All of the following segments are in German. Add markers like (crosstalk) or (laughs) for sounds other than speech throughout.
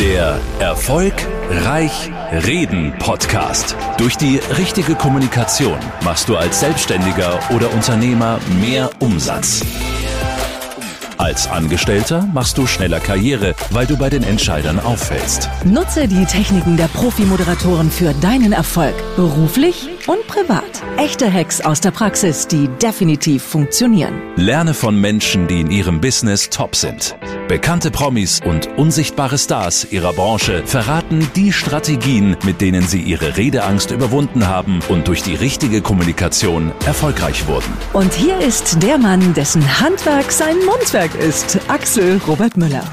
Der Erfolg Reich Reden Podcast. Durch die richtige Kommunikation machst du als Selbstständiger oder Unternehmer mehr Umsatz. Als Angestellter machst du schneller Karriere, weil du bei den Entscheidern auffällst. Nutze die Techniken der Profi-Moderatoren für deinen Erfolg, beruflich und privat. Echte Hacks aus der Praxis, die definitiv funktionieren. Lerne von Menschen, die in ihrem Business top sind. Bekannte Promis und unsichtbare Stars ihrer Branche verraten die Strategien, mit denen sie ihre Redeangst überwunden haben und durch die richtige Kommunikation erfolgreich wurden. Und hier ist der Mann, dessen Handwerk sein Mundwerk ist, Axel Robert Müller.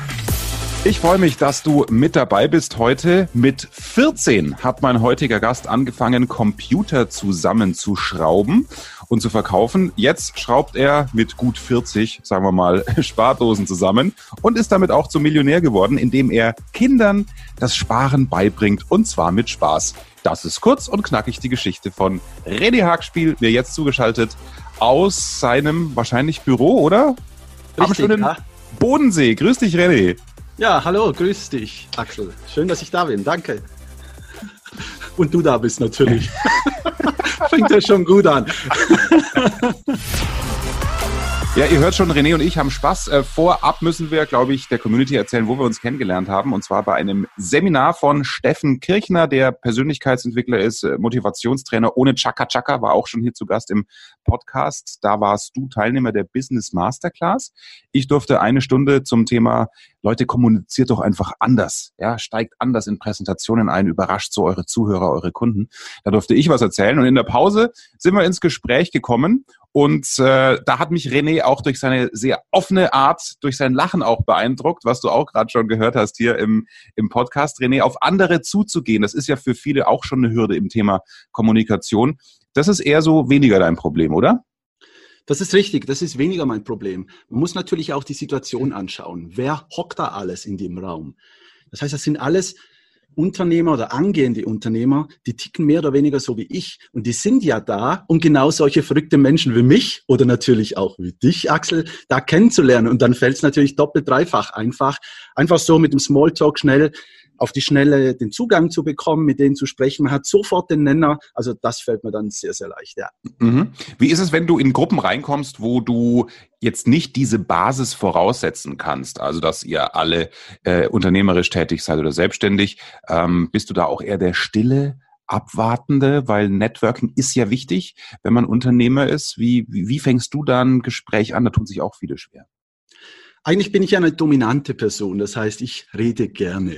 Ich freue mich, dass du mit dabei bist heute. Mit 14 hat mein heutiger Gast angefangen, Computer zusammenzuschrauben und zu verkaufen. Jetzt schraubt er mit gut 40, sagen wir mal, (laughs) Spardosen zusammen und ist damit auch zum Millionär geworden, indem er Kindern das Sparen beibringt und zwar mit Spaß. Das ist kurz und knackig die Geschichte von René Hagspiel, mir jetzt zugeschaltet aus seinem wahrscheinlich Büro, oder? Richtig, Am schönen ja. Bodensee. Grüß dich, René. Ja, hallo, grüß dich, Axel. Schön, dass ich da bin. Danke. Und du da bist natürlich. (laughs) Fängt ja schon gut an. Ja, ihr hört schon, René und ich haben Spaß. Äh, vorab müssen wir, glaube ich, der Community erzählen, wo wir uns kennengelernt haben. Und zwar bei einem Seminar von Steffen Kirchner, der Persönlichkeitsentwickler ist, äh, Motivationstrainer ohne Chaka Chaka, war auch schon hier zu Gast im Podcast. Da warst du Teilnehmer der Business Masterclass. Ich durfte eine Stunde zum Thema Leute, kommuniziert doch einfach anders. Ja, steigt anders in Präsentationen ein, überrascht so eure Zuhörer, eure Kunden. Da durfte ich was erzählen. Und in der Pause sind wir ins Gespräch gekommen und äh, da hat mich René auch durch seine sehr offene Art, durch sein Lachen auch beeindruckt, was du auch gerade schon gehört hast hier im, im Podcast, René, auf andere zuzugehen. Das ist ja für viele auch schon eine Hürde im Thema Kommunikation. Das ist eher so weniger dein Problem, oder? Das ist richtig, das ist weniger mein Problem. Man muss natürlich auch die Situation anschauen. Wer hockt da alles in dem Raum? Das heißt, das sind alles Unternehmer oder angehende Unternehmer, die ticken mehr oder weniger so wie ich. Und die sind ja da, um genau solche verrückte Menschen wie mich oder natürlich auch wie dich, Axel, da kennenzulernen. Und dann fällt es natürlich doppelt, dreifach einfach. Einfach so mit dem Smalltalk schnell auf die Schnelle den Zugang zu bekommen, mit denen zu sprechen. Man hat sofort den Nenner. Also das fällt mir dann sehr, sehr leicht, ja. Mhm. Wie ist es, wenn du in Gruppen reinkommst, wo du jetzt nicht diese Basis voraussetzen kannst, also dass ihr alle äh, unternehmerisch tätig seid oder selbstständig, ähm, bist du da auch eher der stille, abwartende, weil Networking ist ja wichtig, wenn man Unternehmer ist. Wie, wie, wie fängst du da ein Gespräch an? Da tun sich auch viele schwer. Eigentlich bin ich eine dominante Person, das heißt, ich rede gerne.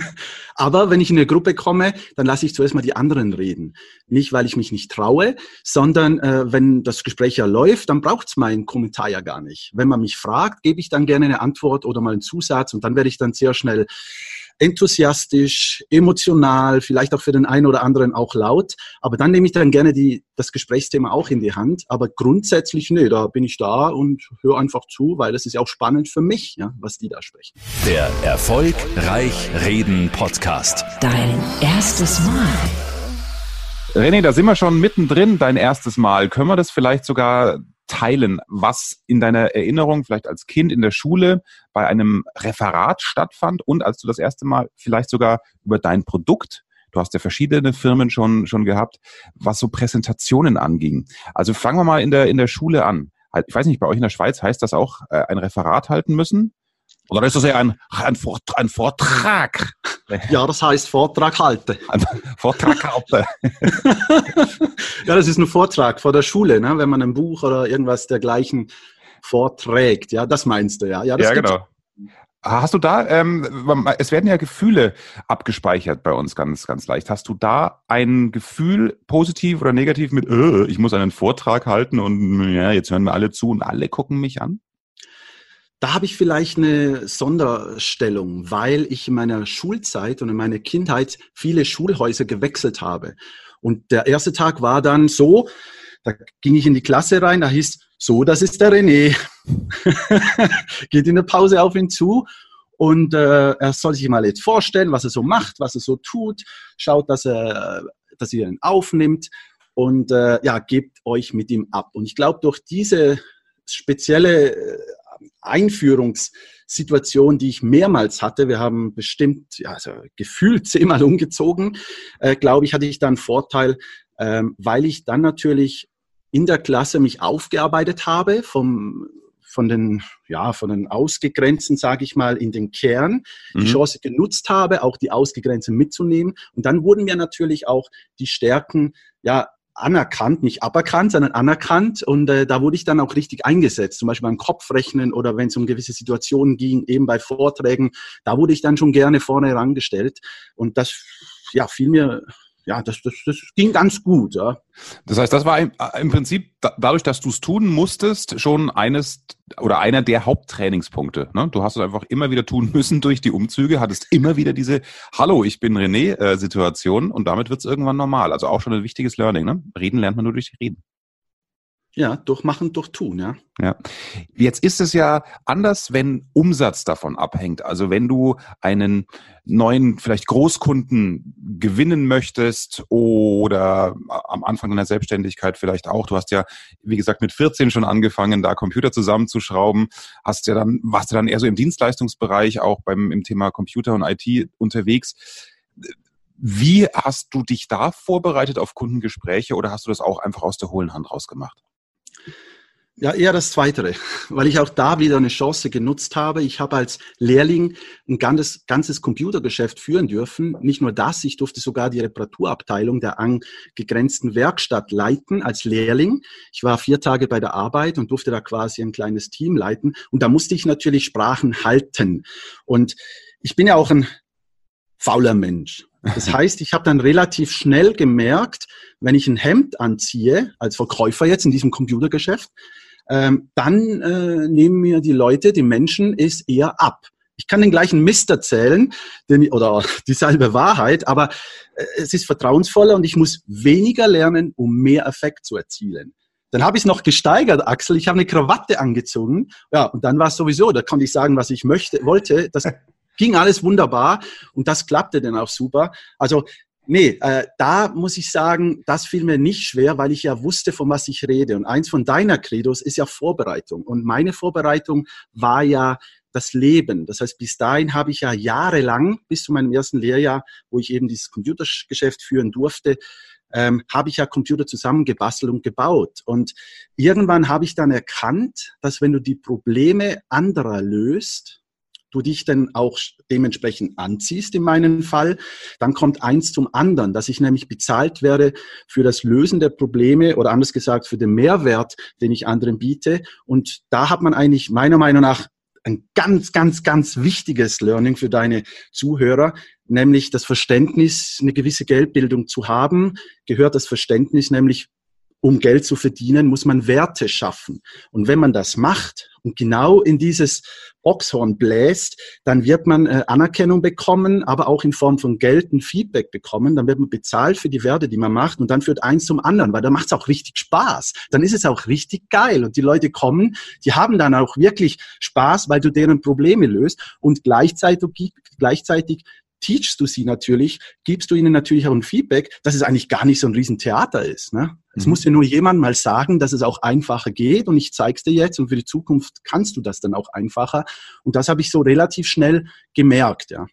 (laughs) Aber wenn ich in eine Gruppe komme, dann lasse ich zuerst mal die anderen reden. Nicht, weil ich mich nicht traue, sondern äh, wenn das Gespräch ja läuft, dann braucht es meinen Kommentar ja gar nicht. Wenn man mich fragt, gebe ich dann gerne eine Antwort oder mal einen Zusatz und dann werde ich dann sehr schnell enthusiastisch, emotional, vielleicht auch für den einen oder anderen auch laut. Aber dann nehme ich dann gerne die, das Gesprächsthema auch in die Hand. Aber grundsätzlich, nee, da bin ich da und höre einfach zu, weil das ist ja auch spannend für mich, ja, was die da sprechen. Der Erfolgreich Reden Podcast. Dein erstes Mal. René, da sind wir schon mittendrin, dein erstes Mal. Können wir das vielleicht sogar teilen, was in deiner Erinnerung vielleicht als Kind in der Schule bei einem Referat stattfand und als du das erste Mal vielleicht sogar über dein Produkt Du hast ja verschiedene Firmen schon, schon gehabt, was so Präsentationen anging. Also fangen wir mal in der, in der Schule an. Ich weiß nicht, bei euch in der Schweiz heißt das auch äh, ein Referat halten müssen? Oder ist das eher ein, ein, Vortrag, ein Vortrag? Ja, das heißt Vortrag halten. Ein Vortrag halten. (laughs) ja, das ist ein Vortrag vor der Schule, ne? wenn man ein Buch oder irgendwas dergleichen vorträgt. Ja, das meinst du, ja. Ja, ja genau. Hast du da, ähm, es werden ja Gefühle abgespeichert bei uns ganz, ganz leicht. Hast du da ein Gefühl, positiv oder negativ, mit, äh, ich muss einen Vortrag halten und ja, jetzt hören wir alle zu und alle gucken mich an? Da habe ich vielleicht eine Sonderstellung, weil ich in meiner Schulzeit und in meiner Kindheit viele Schulhäuser gewechselt habe. Und der erste Tag war dann so, da ging ich in die Klasse rein, da hieß, so, das ist der René. (laughs) Geht in der Pause auf ihn zu und äh, er soll sich mal jetzt vorstellen, was er so macht, was er so tut, schaut, dass er, dass ihr ihn aufnimmt und äh, ja, gebt euch mit ihm ab. Und ich glaube, durch diese spezielle äh, Einführungssituation, die ich mehrmals hatte, wir haben bestimmt, ja, also gefühlt zehnmal umgezogen, äh, glaube ich, hatte ich da einen Vorteil, ähm, weil ich dann natürlich in der Klasse mich aufgearbeitet habe vom von den, ja, von den Ausgegrenzten, sage ich mal, in den Kern, die mhm. Chance genutzt habe, auch die Ausgegrenzten mitzunehmen. Und dann wurden mir natürlich auch die Stärken, ja, anerkannt, nicht aberkannt, sondern anerkannt. Und äh, da wurde ich dann auch richtig eingesetzt, zum Beispiel beim Kopfrechnen oder wenn es um gewisse Situationen ging, eben bei Vorträgen, da wurde ich dann schon gerne vorne herangestellt. Und das ja, fiel mir ja, das, das, das ging ganz gut. Ja. Das heißt, das war im, im Prinzip dadurch, dass du es tun musstest, schon eines oder einer der Haupttrainingspunkte. Ne? Du hast es einfach immer wieder tun (laughs) müssen durch die Umzüge, hattest immer wieder diese Hallo, ich bin René-Situation äh, und damit wird es irgendwann normal. Also auch schon ein wichtiges Learning. Ne? Reden lernt man nur durch Reden. Ja, durch Machen, durch Tun, ja. Ja. Jetzt ist es ja anders, wenn Umsatz davon abhängt. Also wenn du einen neuen, vielleicht Großkunden gewinnen möchtest oder am Anfang deiner Selbstständigkeit vielleicht auch. Du hast ja, wie gesagt, mit 14 schon angefangen, da Computer zusammenzuschrauben. Hast ja dann, warst du dann eher so im Dienstleistungsbereich, auch beim, im Thema Computer und IT unterwegs. Wie hast du dich da vorbereitet auf Kundengespräche oder hast du das auch einfach aus der hohlen Hand rausgemacht? Ja, eher das Zweite, (laughs) weil ich auch da wieder eine Chance genutzt habe. Ich habe als Lehrling ein ganzes, ganzes Computergeschäft führen dürfen. Nicht nur das, ich durfte sogar die Reparaturabteilung der angegrenzten Werkstatt leiten als Lehrling. Ich war vier Tage bei der Arbeit und durfte da quasi ein kleines Team leiten. Und da musste ich natürlich Sprachen halten. Und ich bin ja auch ein fauler Mensch. Das heißt, ich habe dann relativ schnell gemerkt, wenn ich ein Hemd anziehe, als Verkäufer jetzt in diesem Computergeschäft, ähm, dann äh, nehmen mir die Leute, die Menschen, es eher ab. Ich kann den gleichen Mist erzählen den, oder (laughs) dieselbe Wahrheit, aber äh, es ist vertrauensvoller und ich muss weniger lernen, um mehr Effekt zu erzielen. Dann habe ich es noch gesteigert, Axel. Ich habe eine Krawatte angezogen. Ja, und dann war es sowieso, da konnte ich sagen, was ich möchte, wollte. Das (laughs) ging alles wunderbar und das klappte dann auch super. Also Nee, äh, da muss ich sagen, das fiel mir nicht schwer, weil ich ja wusste, von was ich rede. Und eins von deiner Credos ist ja Vorbereitung. Und meine Vorbereitung war ja das Leben. Das heißt, bis dahin habe ich ja jahrelang, bis zu meinem ersten Lehrjahr, wo ich eben dieses Computergeschäft führen durfte, ähm, habe ich ja Computer zusammengebastelt und gebaut. Und irgendwann habe ich dann erkannt, dass wenn du die Probleme anderer löst, du dich dann auch dementsprechend anziehst in meinem Fall, dann kommt eins zum anderen, dass ich nämlich bezahlt werde für das Lösen der Probleme oder anders gesagt für den Mehrwert, den ich anderen biete. Und da hat man eigentlich meiner Meinung nach ein ganz, ganz, ganz wichtiges Learning für deine Zuhörer, nämlich das Verständnis, eine gewisse Geldbildung zu haben, gehört das Verständnis nämlich, um Geld zu verdienen, muss man Werte schaffen. Und wenn man das macht und genau in dieses Boxhorn bläst, dann wird man äh, Anerkennung bekommen, aber auch in Form von Geld ein Feedback bekommen. Dann wird man bezahlt für die Werte, die man macht und dann führt eins zum anderen, weil dann macht es auch richtig Spaß. Dann ist es auch richtig geil und die Leute kommen, die haben dann auch wirklich Spaß, weil du deren Probleme löst und gleichzeitig, gleichzeitig teachst du sie natürlich, gibst du ihnen natürlich auch ein Feedback, dass es eigentlich gar nicht so ein Riesentheater ist. Ne? Es mhm. muss dir nur jemand mal sagen, dass es auch einfacher geht und ich zeig's dir jetzt und für die Zukunft kannst du das dann auch einfacher. Und das habe ich so relativ schnell gemerkt, ja.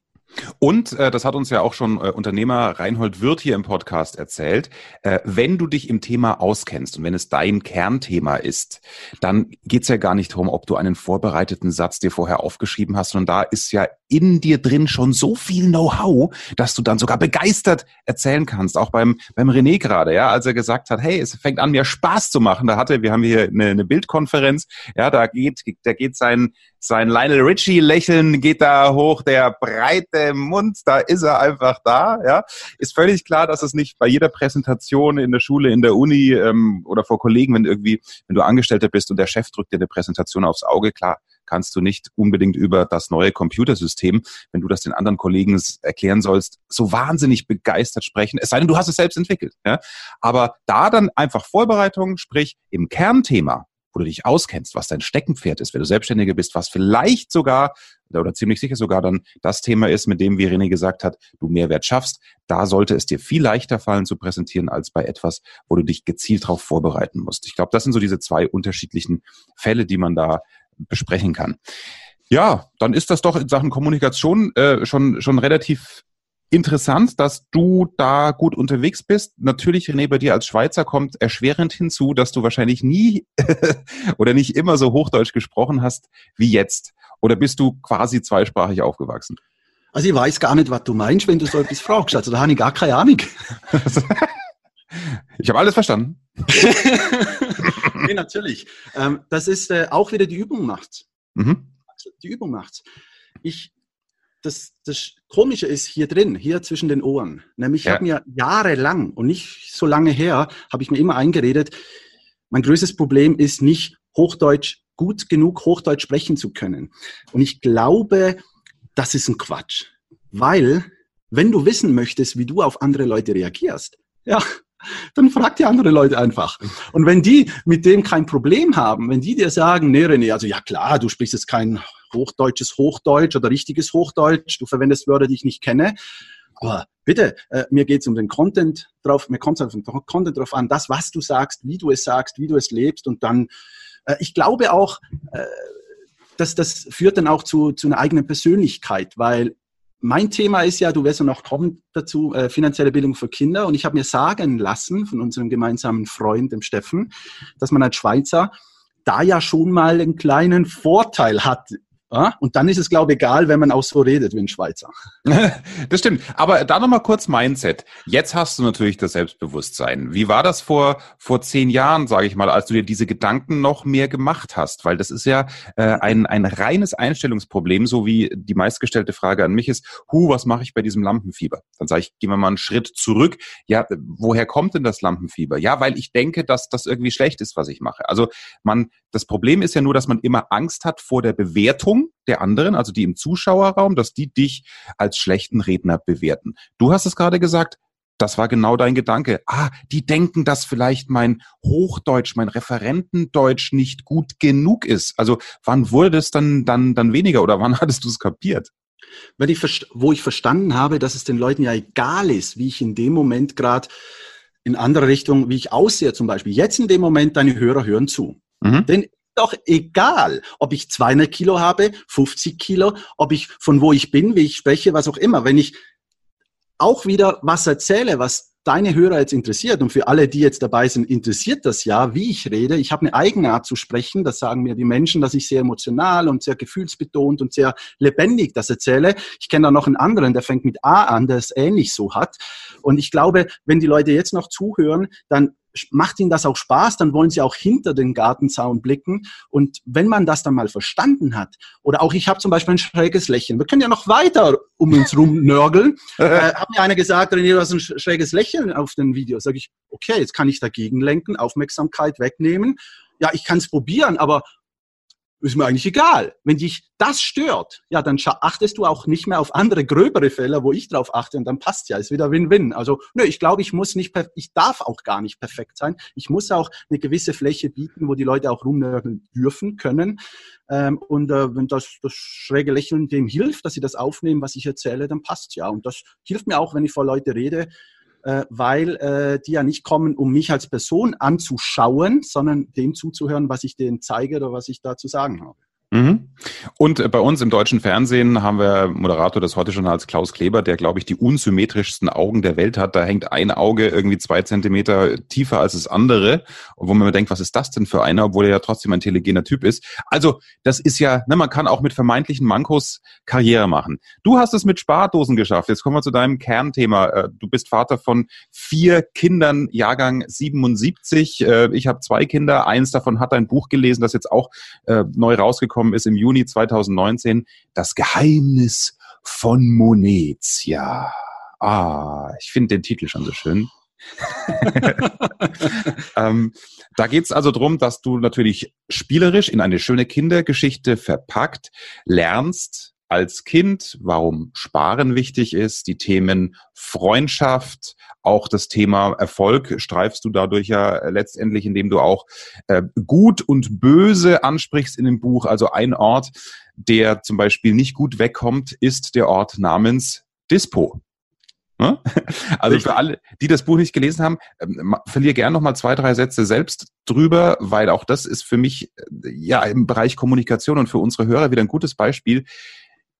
Und äh, das hat uns ja auch schon äh, Unternehmer Reinhold Wirth hier im Podcast erzählt. Äh, wenn du dich im Thema auskennst und wenn es dein Kernthema ist, dann geht's ja gar nicht darum, ob du einen vorbereiteten Satz dir vorher aufgeschrieben hast, sondern da ist ja in dir drin schon so viel Know-how, dass du dann sogar begeistert erzählen kannst. Auch beim, beim René gerade, ja, als er gesagt hat, hey, es fängt an, mir Spaß zu machen. Da hatte, wir haben hier eine, eine Bildkonferenz, ja, da geht, da geht sein, sein Lionel Richie Lächeln geht da hoch, der breite Mund, da ist er einfach da, ja. Ist völlig klar, dass es nicht bei jeder Präsentation in der Schule, in der Uni ähm, oder vor Kollegen, wenn irgendwie, wenn du Angestellter bist und der Chef drückt dir eine Präsentation aufs Auge, klar, kannst du nicht unbedingt über das neue Computersystem, wenn du das den anderen Kollegen erklären sollst, so wahnsinnig begeistert sprechen. Es sei denn, du hast es selbst entwickelt. Ja? Aber da dann einfach Vorbereitung, sprich im Kernthema, du dich auskennst, was dein Steckenpferd ist, wenn du Selbstständiger bist, was vielleicht sogar oder ziemlich sicher sogar dann das Thema ist, mit dem, wie René gesagt hat, du Mehrwert schaffst, da sollte es dir viel leichter fallen zu präsentieren als bei etwas, wo du dich gezielt darauf vorbereiten musst. Ich glaube, das sind so diese zwei unterschiedlichen Fälle, die man da besprechen kann. Ja, dann ist das doch in Sachen Kommunikation äh, schon, schon relativ interessant, dass du da gut unterwegs bist. Natürlich, René, bei dir als Schweizer kommt erschwerend hinzu, dass du wahrscheinlich nie (laughs) oder nicht immer so Hochdeutsch gesprochen hast wie jetzt. Oder bist du quasi zweisprachig aufgewachsen? Also ich weiß gar nicht, was du meinst, wenn du so etwas fragst. Also da habe ich gar keine Ahnung. (laughs) ich habe alles verstanden. (laughs) nee, natürlich. Ähm, das ist äh, auch wieder die Übung macht. Mhm. Die Übung macht. Ich das, das Komische ist hier drin, hier zwischen den Ohren. Nämlich, ja. ich habe mir jahrelang und nicht so lange her, habe ich mir immer eingeredet, mein größtes Problem ist nicht Hochdeutsch, gut genug Hochdeutsch sprechen zu können. Und ich glaube, das ist ein Quatsch. Weil, wenn du wissen möchtest, wie du auf andere Leute reagierst, ja, dann frag die andere Leute einfach. Und wenn die mit dem kein Problem haben, wenn die dir sagen, nee, René, also ja klar, du sprichst jetzt kein hochdeutsches Hochdeutsch oder richtiges Hochdeutsch, du verwendest Wörter, die ich nicht kenne, aber bitte, äh, mir geht's um den Content drauf, mir kommt es auf den Content drauf an, das, was du sagst, wie du es sagst, wie du es lebst und dann, äh, ich glaube auch, äh, dass das führt dann auch zu, zu einer eigenen Persönlichkeit, weil mein Thema ist ja, du wirst ja noch kommen dazu, äh, finanzielle Bildung für Kinder. Und ich habe mir sagen lassen von unserem gemeinsamen Freund, dem Steffen, dass man als Schweizer da ja schon mal einen kleinen Vorteil hat ja? Und dann ist es, glaube ich, egal, wenn man auch so redet wie ein Schweizer. (laughs) (laughs) das stimmt. Aber da nochmal kurz Mindset. Jetzt hast du natürlich das Selbstbewusstsein. Wie war das vor, vor zehn Jahren, sage ich mal, als du dir diese Gedanken noch mehr gemacht hast? Weil das ist ja äh, ein, ein reines Einstellungsproblem, so wie die meistgestellte Frage an mich ist, hu, was mache ich bei diesem Lampenfieber? Dann sage ich, gehen wir mal einen Schritt zurück. Ja, woher kommt denn das Lampenfieber? Ja, weil ich denke, dass das irgendwie schlecht ist, was ich mache. Also man, das Problem ist ja nur, dass man immer Angst hat vor der Bewertung der anderen, also die im Zuschauerraum, dass die dich als schlechten Redner bewerten. Du hast es gerade gesagt, das war genau dein Gedanke. Ah, die denken, dass vielleicht mein Hochdeutsch, mein Referentendeutsch nicht gut genug ist. Also wann wurde das dann, dann, dann weniger oder wann (laughs) hattest du es kapiert? Wenn ich, wo ich verstanden habe, dass es den Leuten ja egal ist, wie ich in dem Moment gerade in andere Richtung, wie ich aussehe zum Beispiel. Jetzt in dem Moment, deine Hörer hören zu. Mhm. Denn doch egal, ob ich 200 Kilo habe, 50 Kilo, ob ich von wo ich bin, wie ich spreche, was auch immer. Wenn ich auch wieder was erzähle, was deine Hörer jetzt interessiert und für alle, die jetzt dabei sind, interessiert das ja, wie ich rede. Ich habe eine eigene Art zu sprechen. Das sagen mir die Menschen, dass ich sehr emotional und sehr gefühlsbetont und sehr lebendig das erzähle. Ich kenne da noch einen anderen, der fängt mit A an, der es ähnlich so hat. Und ich glaube, wenn die Leute jetzt noch zuhören, dann macht ihnen das auch Spaß, dann wollen sie auch hinter den Gartenzaun blicken. Und wenn man das dann mal verstanden hat, oder auch ich habe zum Beispiel ein schräges Lächeln, wir können ja noch weiter um uns rum (laughs) nörgeln. äh, hat mir einer gesagt, René, du hast ein schräges Lächeln auf den Video. Sag ich, okay, jetzt kann ich dagegen lenken, Aufmerksamkeit wegnehmen. Ja, ich kann es probieren, aber ist mir eigentlich egal. Wenn dich das stört, ja, dann achtest du auch nicht mehr auf andere gröbere Fälle, wo ich drauf achte und dann passt ja, ist wieder Win-Win. Also, nö, ich glaube, ich muss nicht, ich darf auch gar nicht perfekt sein. Ich muss auch eine gewisse Fläche bieten, wo die Leute auch rumnörgeln dürfen, können. Ähm, und äh, wenn das, das schräge Lächeln dem hilft, dass sie das aufnehmen, was ich erzähle, dann passt ja. Und das hilft mir auch, wenn ich vor Leute rede, äh, weil äh, die ja nicht kommen, um mich als Person anzuschauen, sondern dem zuzuhören, was ich denen zeige oder was ich da zu sagen habe. Mhm. Und äh, bei uns im deutschen Fernsehen haben wir Moderator des Heute-Journals Klaus Kleber, der, glaube ich, die unsymmetrischsten Augen der Welt hat. Da hängt ein Auge irgendwie zwei Zentimeter tiefer als das andere, wo man denkt, was ist das denn für einer, obwohl er ja trotzdem ein telegener Typ ist. Also das ist ja, ne, man kann auch mit vermeintlichen Mankos Karriere machen. Du hast es mit Spardosen geschafft. Jetzt kommen wir zu deinem Kernthema. Äh, du bist Vater von vier Kindern, Jahrgang 77. Äh, ich habe zwei Kinder. Eins davon hat ein Buch gelesen, das jetzt auch neu rausgekommen rausgekommen ist im Juni 2019, Das Geheimnis von Monetia. Ah, ich finde den Titel schon so schön. (laughs) ähm, da geht es also darum, dass du natürlich spielerisch in eine schöne Kindergeschichte verpackt lernst, als Kind, warum Sparen wichtig ist, die Themen Freundschaft, auch das Thema Erfolg streifst du dadurch ja letztendlich, indem du auch äh, gut und böse ansprichst in dem Buch. Also ein Ort, der zum Beispiel nicht gut wegkommt, ist der Ort namens Dispo. Ne? (laughs) Also für alle, die das Buch nicht gelesen haben, ähm, verliere gerne noch mal zwei, drei Sätze selbst drüber, weil auch das ist für mich äh, ja im Bereich Kommunikation und für unsere Hörer wieder ein gutes Beispiel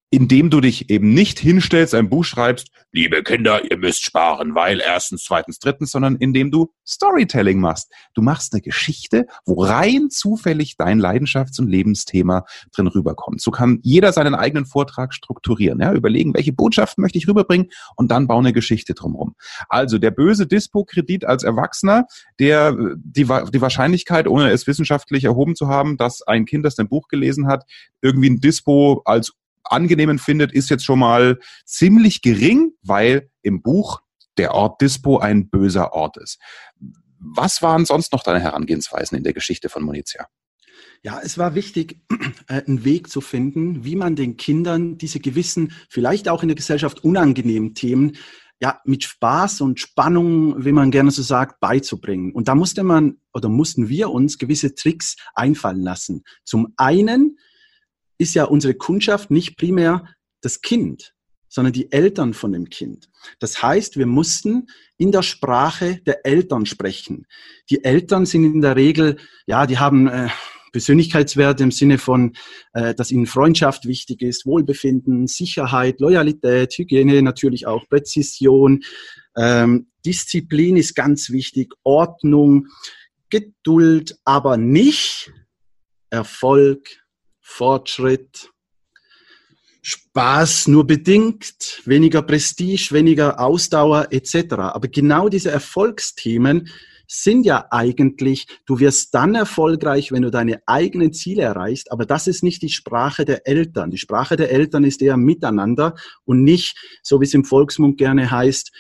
indem du dich eben nicht hinstellst, ein Buch schreibst, liebe Kinder, ihr müsst sparen, weil erstens, zweitens, drittens, sondern indem du Storytelling machst. Du machst eine Geschichte, wo rein zufällig dein Leidenschafts- und Lebensthema drin rüberkommt. So kann jeder seinen eigenen Vortrag strukturieren, ja, überlegen, welche Botschaften möchte ich rüberbringen und dann baue eine Geschichte drumherum. Also der böse Dispo-Kredit als Erwachsener, der die, die Wahrscheinlichkeit, ohne es wissenschaftlich erhoben zu haben, dass ein Kind, das ein Buch gelesen hat, irgendwie ein Dispo als angenehm findet, ist jetzt schon mal ziemlich gering, weil im Buch der Ort Dispo ein böser Ort ist. Was waren sonst noch deine Herangehensweisen in der Geschichte von Munitia? Ja, es war wichtig, (clears throat) äh, einen Weg zu finden, wie man den Kindern diese gewissen, vielleicht auch in der Gesellschaft unangenehmen Themen ja, mit Spaß und Spannung, wie man gerne so sagt, beizubringen. Und da musste man oder mussten wir uns gewisse Tricks einfallen lassen. Zum einen ist ja unsere Kundschaft nicht primär das Kind, sondern die Eltern von dem Kind. Das heißt, wir mussten in der Sprache der Eltern sprechen. Die Eltern sind in der Regel, ja, die haben äh, Persönlichkeitswerte im Sinne von, äh, dass ihnen Freundschaft wichtig ist, Wohlbefinden, Sicherheit, Loyalität, Hygiene, natürlich auch Präzision. Ähm, Disziplin ist ganz wichtig, Ordnung, Geduld, aber nicht Erfolg, Fortschritt, Spaß nur bedingt, weniger Prestige, weniger Ausdauer etc. Aber genau diese Erfolgsthemen sind ja eigentlich, du wirst dann erfolgreich, wenn du deine eigenen Ziele erreichst, aber das ist nicht die Sprache der Eltern. Die Sprache der Eltern ist eher miteinander und nicht, so wie es im Volksmund gerne heißt,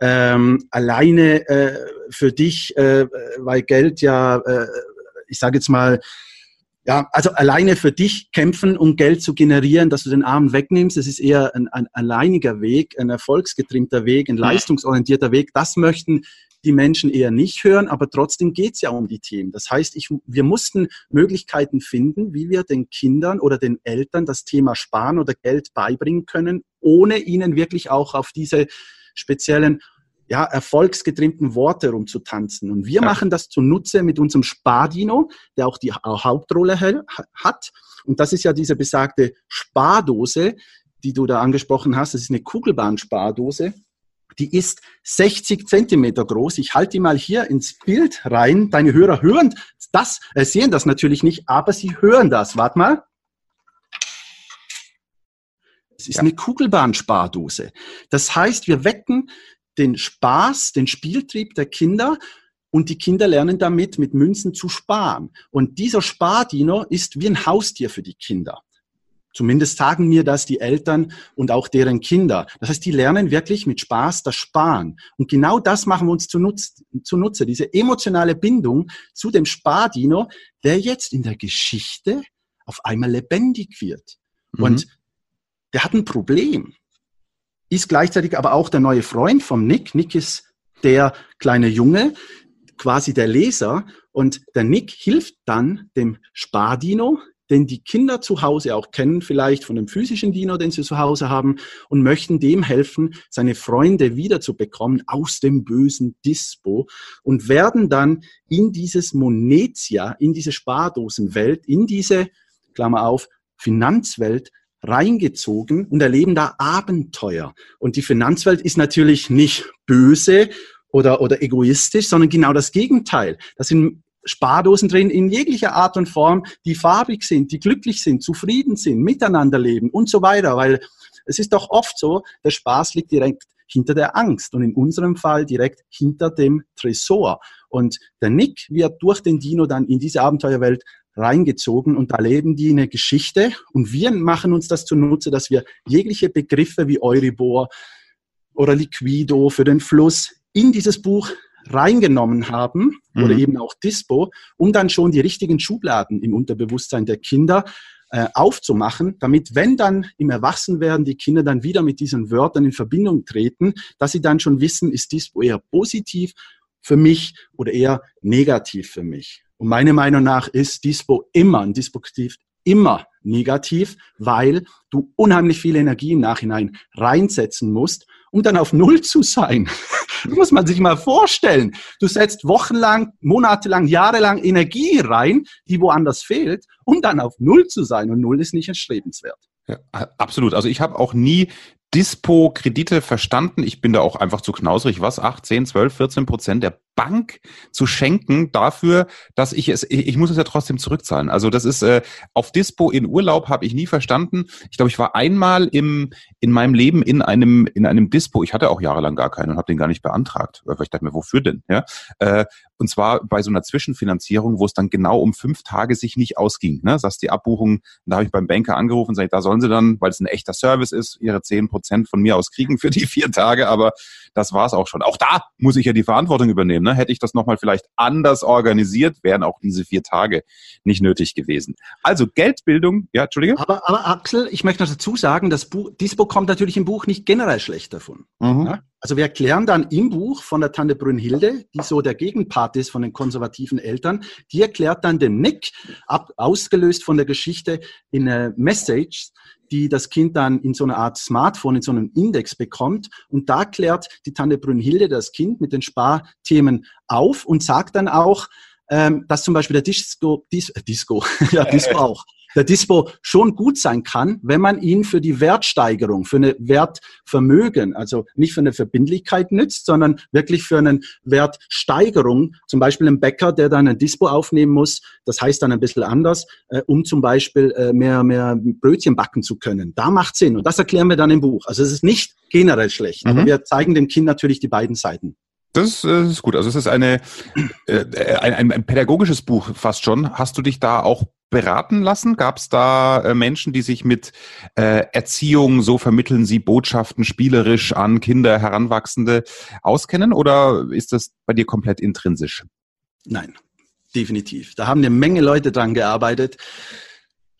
ähm, alleine äh, für dich, äh, weil Geld ja, äh, ich sage jetzt mal, ja, also alleine für dich kämpfen, um Geld zu generieren, dass du den Arm wegnimmst, das ist eher ein, ein alleiniger Weg, ein erfolgsgetrimmter Weg, ein leistungsorientierter Weg. Das möchten die Menschen eher nicht hören, aber trotzdem geht's ja um die Themen. Das heißt, ich, wir mussten Möglichkeiten finden, wie wir den Kindern oder den Eltern das Thema Sparen oder Geld beibringen können, ohne ihnen wirklich auch auf diese speziellen ja, erfolgsgetrimmten Worte rumzutanzen. Und wir ja. machen das zunutze mit unserem Spardino, der auch die Hauptrolle hat. Und das ist ja diese besagte Spardose, die du da angesprochen hast. Das ist eine Kugelbahnspardose. Die ist 60 Zentimeter groß. Ich halte die mal hier ins Bild rein. Deine Hörer hören das, äh, sehen das natürlich nicht, aber sie hören das. Warte mal. Es ist ja. eine Kugelbahnspardose. Das heißt, wir wecken den Spaß, den Spieltrieb der Kinder und die Kinder lernen damit, mit Münzen zu sparen. Und dieser Spardiener ist wie ein Haustier für die Kinder. Zumindest sagen mir das die Eltern und auch deren Kinder. Das heißt, die lernen wirklich mit Spaß das Sparen. Und genau das machen wir uns zunutze, zunutze diese emotionale Bindung zu dem Spardiener, der jetzt in der Geschichte auf einmal lebendig wird. Mhm. Und der hat ein Problem ist gleichzeitig aber auch der neue Freund vom Nick. Nick ist der kleine Junge, quasi der Leser. Und der Nick hilft dann dem Spardino, den die Kinder zu Hause auch kennen, vielleicht von dem physischen Dino, den sie zu Hause haben, und möchten dem helfen, seine Freunde wiederzubekommen aus dem bösen Dispo und werden dann in dieses Monetia, in diese Spardosenwelt, in diese, Klammer auf, Finanzwelt reingezogen und erleben da Abenteuer. Und die Finanzwelt ist natürlich nicht böse oder, oder egoistisch, sondern genau das Gegenteil. Das sind Spardosen drin in jeglicher Art und Form, die farbig sind, die glücklich sind, zufrieden sind, miteinander leben und so weiter. Weil es ist doch oft so, der Spaß liegt direkt hinter der Angst und in unserem Fall direkt hinter dem Tresor. Und der Nick wird durch den Dino dann in diese Abenteuerwelt reingezogen und da leben die eine Geschichte und wir machen uns das zunutze, dass wir jegliche Begriffe wie Euribor oder Liquido für den Fluss in dieses Buch reingenommen haben mhm. oder eben auch Dispo, um dann schon die richtigen Schubladen im Unterbewusstsein der Kinder äh, aufzumachen, damit wenn dann im Erwachsenwerden die Kinder dann wieder mit diesen Wörtern in Verbindung treten, dass sie dann schon wissen, ist Dispo eher positiv für mich oder eher negativ für mich. Und meine Meinung nach ist Dispo immer, ein Dispositiv immer negativ, weil du unheimlich viel Energie im Nachhinein reinsetzen musst, um dann auf Null zu sein. (laughs) Das muss man sich mal vorstellen. Du setzt wochenlang, monatelang, jahrelang Energie rein, die woanders fehlt, um dann auf Null zu sein. Und Null ist nicht erstrebenswert. Ja, absolut. Also ich habe auch nie Dispo-Kredite verstanden. Ich bin da auch einfach zu knausrig. Was? 8, 10, 12, 14 Prozent der Bank zu schenken dafür, dass ich es, ich, muss es ja trotzdem zurückzahlen. Also das ist äh, auf Dispo in Urlaub habe ich nie verstanden. Ich glaube, ich war einmal im in meinem Leben in einem in einem Dispo. Ich hatte auch jahrelang gar keinen und habe den gar nicht beantragt. Weil ich dachte mir, wofür denn? Ja, äh, und zwar bei so einer Zwischenfinanzierung, wo es dann genau um fünf Tage sich nicht ausging. Ne? Sagst die Abbuchung, da habe ich beim Banker angerufen, sage da sollen sie dann, weil es ein echter Service ist, ihre zehn Prozent von mir aus kriegen für die vier Tage. Aber das war es auch schon. Auch da muss ich ja die Verantwortung übernehmen. Ne? Hätte ich das nochmal vielleicht anders organisiert, wären auch diese vier Tage nicht nötig gewesen. Also Geldbildung, ja, Entschuldige. Aber, aber Axel, ich möchte noch dazu sagen, das Buch, Dispo kommt natürlich im Buch nicht generell schlecht davon. Mhm. Ja? Also wir erklären dann im Buch von der Tante Brünnhilde, die so der Gegenpart ist von den konservativen Eltern, die erklärt dann dem Nick, ab, ausgelöst von der Geschichte in äh, Message, die das Kind dann in so einer Art Smartphone, in so einem Index bekommt. Und da klärt die Tante Brünnhilde das Kind mit den Sparthemen auf und sagt dann auch, ähm, dass zum Beispiel der Disco, Dis, äh, Disco, (laughs) ja, Disco auch, der Dispo schon gut sein kann, wenn man ihn für die Wertsteigerung, für eine Wertvermögen, also nicht für eine Verbindlichkeit nützt, sondern wirklich für eine Wertsteigerung. Zum Beispiel ein Bäcker, der dann ein Dispo aufnehmen muss, das heißt dann ein bisschen anders, äh, um zum Beispiel äh, mehr, mehr Brötchen backen zu können. Da macht Sinn. Und das erklären wir dann im Buch. Also es ist nicht generell schlecht, mhm. aber wir zeigen dem Kind natürlich die beiden Seiten. Das ist gut. Also es ist eine, äh, ein, ein, pädagogisches Buch fast schon. Hast du dich da auch beraten lassen? Gab es da äh, Menschen, die sich mit äh, Erziehung, so vermitteln sie Botschaften spielerisch an Kinder, Heranwachsende auskennen oder ist das bei dir komplett intrinsisch? Nein, definitiv. Da haben eine Menge Leute dran gearbeitet.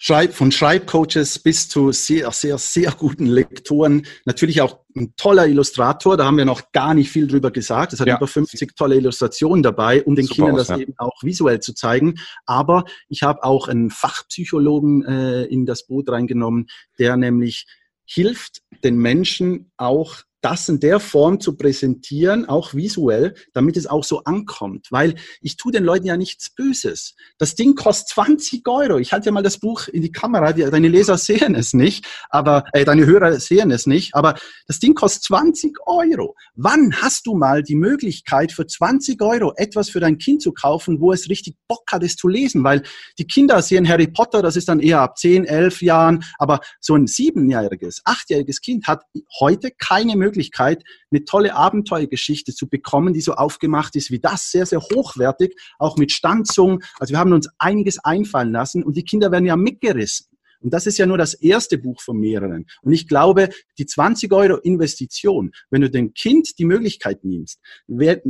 Schreib, von Schreibcoaches bis zu sehr, sehr, sehr guten Lektoren. Natürlich auch ein toller Illustrator. Da haben wir noch gar nicht viel drüber gesagt. Es hat ja. über 50 tolle Illustrationen dabei, um den Super Kindern aus, das ja. eben auch visuell zu zeigen. Aber ich habe auch einen Fachpsychologen äh, in das Boot reingenommen, der nämlich hilft den Menschen auch das in der Form zu präsentieren, auch visuell, damit es auch so ankommt. Weil ich tue den Leuten ja nichts Böses. Das Ding kostet 20 Euro. Ich halte ja mal das Buch in die Kamera. Deine Leser sehen es nicht, aber äh, deine Hörer sehen es nicht. Aber das Ding kostet 20 Euro. Wann hast du mal die Möglichkeit, für 20 Euro etwas für dein Kind zu kaufen, wo es richtig Bock hat, es zu lesen? Weil die Kinder sehen Harry Potter, das ist dann eher ab 10, 11 Jahren. Aber so ein siebenjähriges, achtjähriges Kind hat heute keine Möglichkeit, Möglichkeit, eine tolle Abenteuergeschichte zu bekommen, die so aufgemacht ist wie das, sehr, sehr hochwertig, auch mit Stanzung. Also wir haben uns einiges einfallen lassen und die Kinder werden ja mitgerissen. Und das ist ja nur das erste Buch von mehreren. Und ich glaube, die 20 Euro Investition, wenn du dem Kind die Möglichkeit nimmst, ne,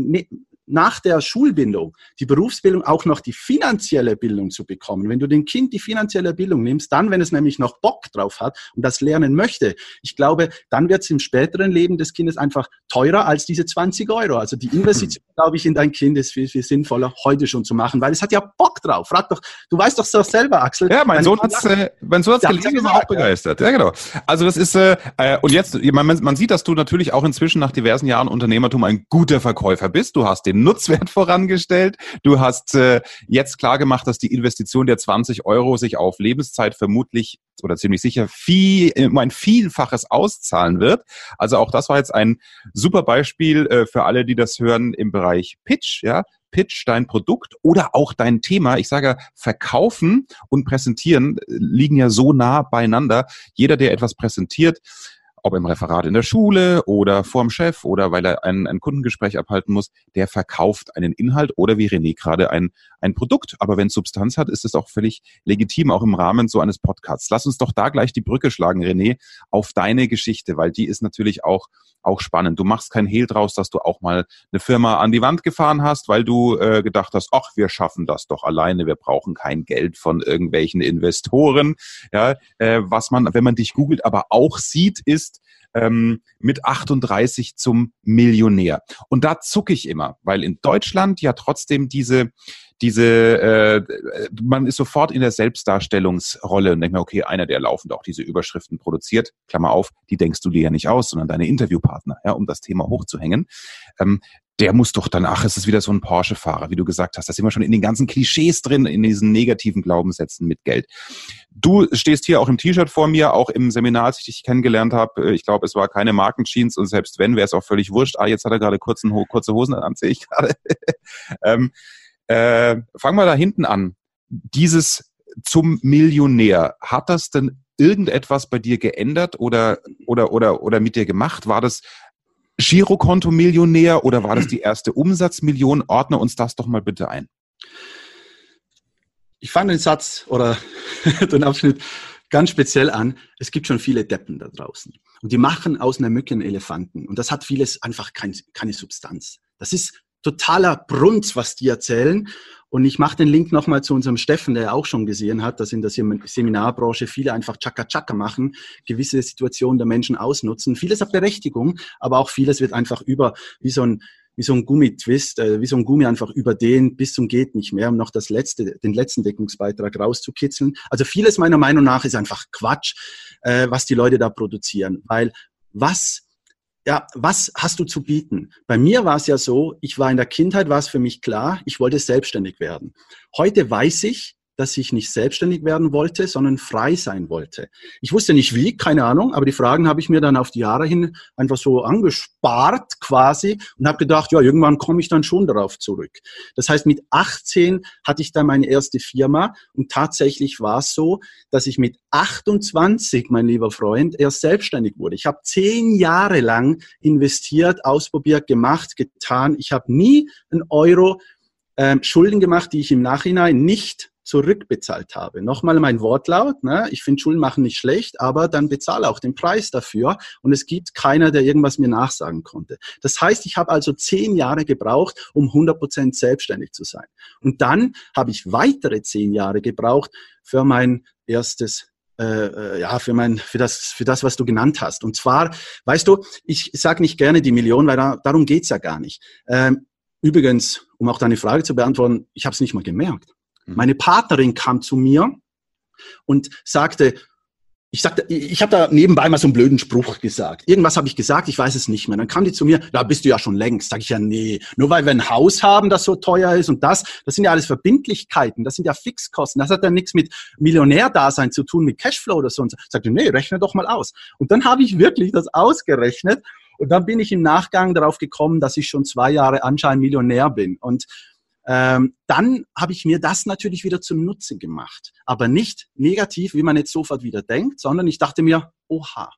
nach der Schulbildung, die Berufsbildung auch noch die finanzielle Bildung zu bekommen. Wenn du dem Kind die finanzielle Bildung nimmst, dann, wenn es nämlich noch Bock drauf hat und das lernen möchte, ich glaube, dann wird es im späteren Leben des Kindes einfach teurer als diese 20 Euro. Also die Investition, glaube ich, in dein Kind ist viel, viel sinnvoller heute schon zu machen, weil es hat ja Bock drauf. Frag doch, du weißt doch so selber, Axel. Ja, mein Sohn hat es äh, mein Sohn hat's gelesen und auch begeistert. Ja, genau. Also das ist, äh, äh, und jetzt, man, man sieht, dass du natürlich auch inzwischen nach diversen Jahren Unternehmertum ein guter Verkäufer bist. Du hast den den Nutzwert vorangestellt. Du hast äh, jetzt klar gemacht, dass die Investition der 20 Euro sich auf Lebenszeit vermutlich oder ziemlich sicher viel, um ein Vielfaches auszahlen wird. Also auch das war jetzt ein super Beispiel äh, für alle, die das hören im Bereich Pitch, ja. Pitch, dein Produkt oder auch dein Thema. Ich sage, verkaufen und präsentieren liegen ja so nah beieinander. Jeder, der etwas präsentiert, ob im Referat in der Schule oder vorm Chef oder weil er ein, ein Kundengespräch abhalten muss, der verkauft einen Inhalt oder wie René gerade ein, ein Produkt. Aber wenn es Substanz hat, ist es auch völlig legitim, auch im Rahmen so eines Podcasts. Lass uns doch da gleich die Brücke schlagen, René, auf deine Geschichte, weil die ist natürlich auch, auch spannend. Du machst kein Hehl draus, dass du auch mal eine Firma an die Wand gefahren hast, weil du äh, gedacht hast, ach, wir schaffen das doch alleine, wir brauchen kein Geld von irgendwelchen Investoren. Ja, äh, was man, wenn man dich googelt, aber auch sieht, ist, ähm, mit 38 zum Millionär. Und da zucke ich immer, weil in Deutschland ja trotzdem diese diese, äh, man ist sofort in der Selbstdarstellungsrolle und denkt mir, okay, einer, der laufend auch diese Überschriften produziert, Klammer auf, die denkst du dir ja nicht aus, sondern deine Interviewpartner, ja, um das Thema hochzuhängen. Ähm, der muss doch dann, ach, es ist wieder so ein Porsche-Fahrer, wie du gesagt hast. Da sind wir schon in den ganzen Klischees drin, in diesen negativen Glaubenssätzen mit Geld. Du stehst hier auch im T-Shirt vor mir, auch im Seminar, als ich dich kennengelernt habe. Ich glaube, es war keine Markenjeans und selbst wenn, wäre es auch völlig wurscht. Ah, jetzt hat er gerade kurzen, kurze Hosen an, sehe ich gerade. (laughs) ähm, äh, fangen wir da hinten an. Dieses zum Millionär, hat das denn irgendetwas bei dir geändert oder, oder, oder, oder mit dir gemacht? War das Girokonto-Millionär oder war das die erste Umsatzmillion? Ordne uns das doch mal bitte ein. Ich fange den Satz oder (laughs) den Abschnitt ganz speziell an. Es gibt schon viele Deppen da draußen. Und die machen aus einer Mücke einen Elefanten. Und das hat vieles einfach kein, keine Substanz. Das ist totaler Brunz, was die erzählen. Und ich mache den Link nochmal zu unserem Steffen, der auch schon gesehen hat, dass in der Seminarbranche viele einfach Chaka-Chaka machen, gewisse Situationen der Menschen ausnutzen. Vieles hat Berechtigung, aber auch vieles wird einfach über, wie so ein, wie so ein Gummitwist, äh, wie so ein Gummi einfach überdehnt bis zum geht nicht mehr, um noch das letzte, den letzten Deckungsbeitrag rauszukitzeln. Also vieles meiner Meinung nach ist einfach Quatsch, äh, was die Leute da produzieren, weil was ja, was hast du zu bieten? Bei mir war es ja so, ich war in der Kindheit, war es für mich klar, ich wollte selbstständig werden. Heute weiß ich, dass ich nicht selbstständig werden wollte, sondern frei sein wollte. Ich wusste nicht wie, keine Ahnung, aber die Fragen habe ich mir dann auf die Jahre hin einfach so angespart quasi und habe gedacht, ja, irgendwann komme ich dann schon darauf zurück. Das heißt, mit 18 hatte ich dann meine erste Firma und tatsächlich war es so, dass ich mit 28, mein lieber Freund, erst selbstständig wurde. Ich habe zehn Jahre lang investiert, ausprobiert, gemacht, getan. Ich habe nie einen Euro ähm, Schulden gemacht, die ich im Nachhinein nicht zurückbezahlt habe. Nochmal mein Wortlaut, ne? ich finde Schulen machen nicht schlecht, aber dann bezahle auch den Preis dafür und es gibt keiner, der irgendwas mir nachsagen konnte. Das heißt, ich habe also zehn Jahre gebraucht, um 100 Prozent selbstständig zu sein. Und dann habe ich weitere zehn Jahre gebraucht für mein erstes äh, äh ja, für mein, für das, für das, was du genannt hast. Und zwar, weißt du, ich sage nicht gerne die Million, weil da, darum geht's ja gar nicht. Ähm, übrigens, um auch deine Frage zu beantworten, ich habe es nicht mal gemerkt. Mhm. Meine Partnerin kam zu mir und sagte, ich sagte, ich habe da nebenbei mal so einen blöden Spruch gesagt. Irgendwas habe ich gesagt, ich weiß es nicht mehr. Dann kam die zu mir, da bist du ja schon längst. Sag ich ja, nee, nur weil wir ein Haus haben, das so teuer ist und das, das sind ja alles Verbindlichkeiten, das sind ja Fixkosten. Das hat ja nichts mit Millionärdasein zu tun, mit Cashflow oder so. Und sagte, nee, rechne doch mal aus. Und dann habe ich wirklich das ausgerechnet und dann bin ich im Nachgang darauf gekommen, dass ich schon zwei Jahre anscheinend Millionär bin. Und ähm, dann habe ich mir das natürlich wieder zunutze gemacht. Aber nicht negativ, wie man jetzt sofort wieder denkt, sondern ich dachte mir, oha,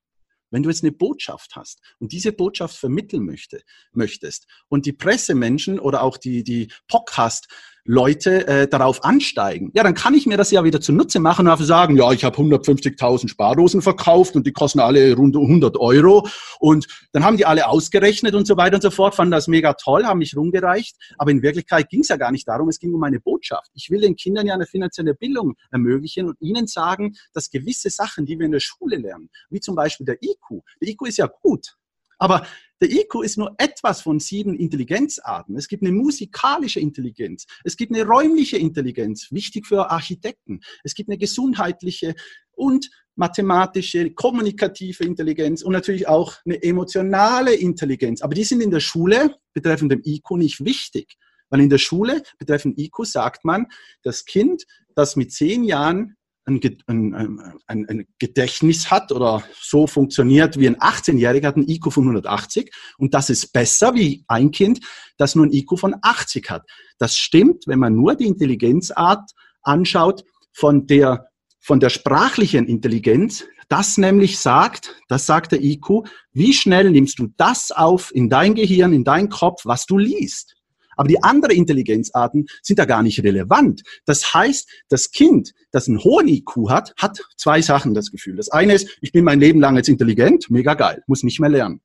wenn du jetzt eine Botschaft hast und diese Botschaft vermitteln möchte, möchtest und die Pressemenschen oder auch die, die Podcast Leute äh, darauf ansteigen, ja, dann kann ich mir das ja wieder zunutze machen und einfach sagen, ja, ich habe 150.000 Spardosen verkauft und die kosten alle rund 100 Euro. Und dann haben die alle ausgerechnet und so weiter und so fort, fanden das mega toll, haben mich rumgereicht, aber in Wirklichkeit ging es ja gar nicht darum, es ging um eine Botschaft. Ich will den Kindern ja eine finanzielle Bildung ermöglichen und ihnen sagen, dass gewisse Sachen, die wir in der Schule lernen, wie zum Beispiel der IQ, der IQ ist ja gut, aber der IQ ist nur etwas von sieben Intelligenzarten. Es gibt eine musikalische Intelligenz. Es gibt eine räumliche Intelligenz, wichtig für Architekten. Es gibt eine gesundheitliche und mathematische, kommunikative Intelligenz und natürlich auch eine emotionale Intelligenz. Aber die sind in der Schule betreffend dem IQ nicht wichtig. Weil in der Schule betreffend IQ sagt man, das Kind, das mit zehn Jahren ein, ein, ein, ein Gedächtnis hat oder so funktioniert wie ein 18-Jähriger, hat ein IQ von 180 und das ist besser wie ein Kind, das nur ein IQ von 80 hat. Das stimmt, wenn man nur die Intelligenzart anschaut von der, von der sprachlichen Intelligenz, das nämlich sagt, das sagt der IQ, wie schnell nimmst du das auf in dein Gehirn, in dein Kopf, was du liest. Aber die anderen Intelligenzarten sind da gar nicht relevant. Das heißt, das Kind, das einen hohen IQ hat, hat zwei Sachen das Gefühl. Das eine ist, ich bin mein Leben lang jetzt intelligent, mega geil, muss nicht mehr lernen.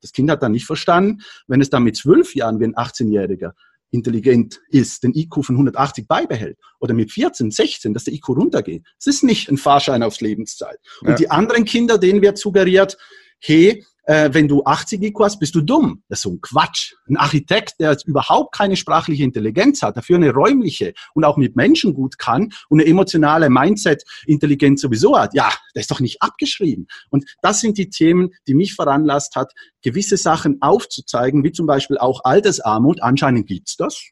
Das Kind hat dann nicht verstanden, wenn es dann mit zwölf Jahren wie ein 18-Jähriger intelligent ist, den IQ von 180 beibehält oder mit 14, 16, dass der IQ runtergeht. Es ist nicht ein Fahrschein aufs Lebenszeit. Und ja. die anderen Kinder, denen wird suggeriert, hey, äh, wenn du 80 IQ hast, bist du dumm. Das ist so ein Quatsch. Ein Architekt, der überhaupt keine sprachliche Intelligenz hat, dafür eine räumliche und auch mit Menschen gut kann und eine emotionale Mindset-Intelligenz sowieso hat, ja, der ist doch nicht abgeschrieben. Und das sind die Themen, die mich veranlasst hat, gewisse Sachen aufzuzeigen, wie zum Beispiel auch Altersarmut. Anscheinend gibt's das.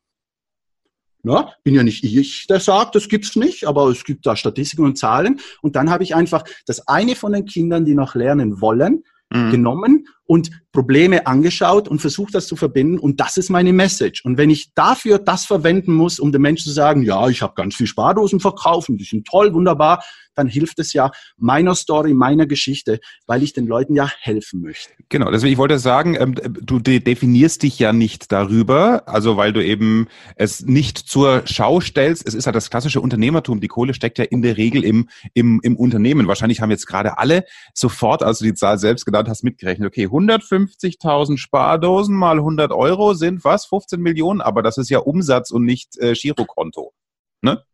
Na, bin ja nicht ich, der sagt, das gibt's nicht, aber es gibt da Statistiken und Zahlen. Und dann habe ich einfach das eine von den Kindern, die noch lernen wollen, mhm. genommen und Probleme angeschaut und versucht, das zu verbinden. Und das ist meine Message. Und wenn ich dafür das verwenden muss, um den Menschen zu sagen, ja, ich habe ganz viel Spardosen verkauft und die sind toll, wunderbar, dann hilft es ja meiner Story, meiner Geschichte, weil ich den Leuten ja helfen möchte. Genau, deswegen ich wollte sagen, ähm, du definierst dich ja nicht darüber, also weil du eben es nicht zur Schau stellst. Es ist ja das klassische Unternehmertum. Die Kohle steckt ja in der Regel im, im, im Unternehmen. Wahrscheinlich haben jetzt gerade alle sofort, als du die Zahl selbst genannt hast, mitgerechnet. Okay, 150.000 Spardosen mal 100 Euro sind was? 15 Millionen? Aber das ist ja Umsatz und nicht äh, Girokonto. Ne?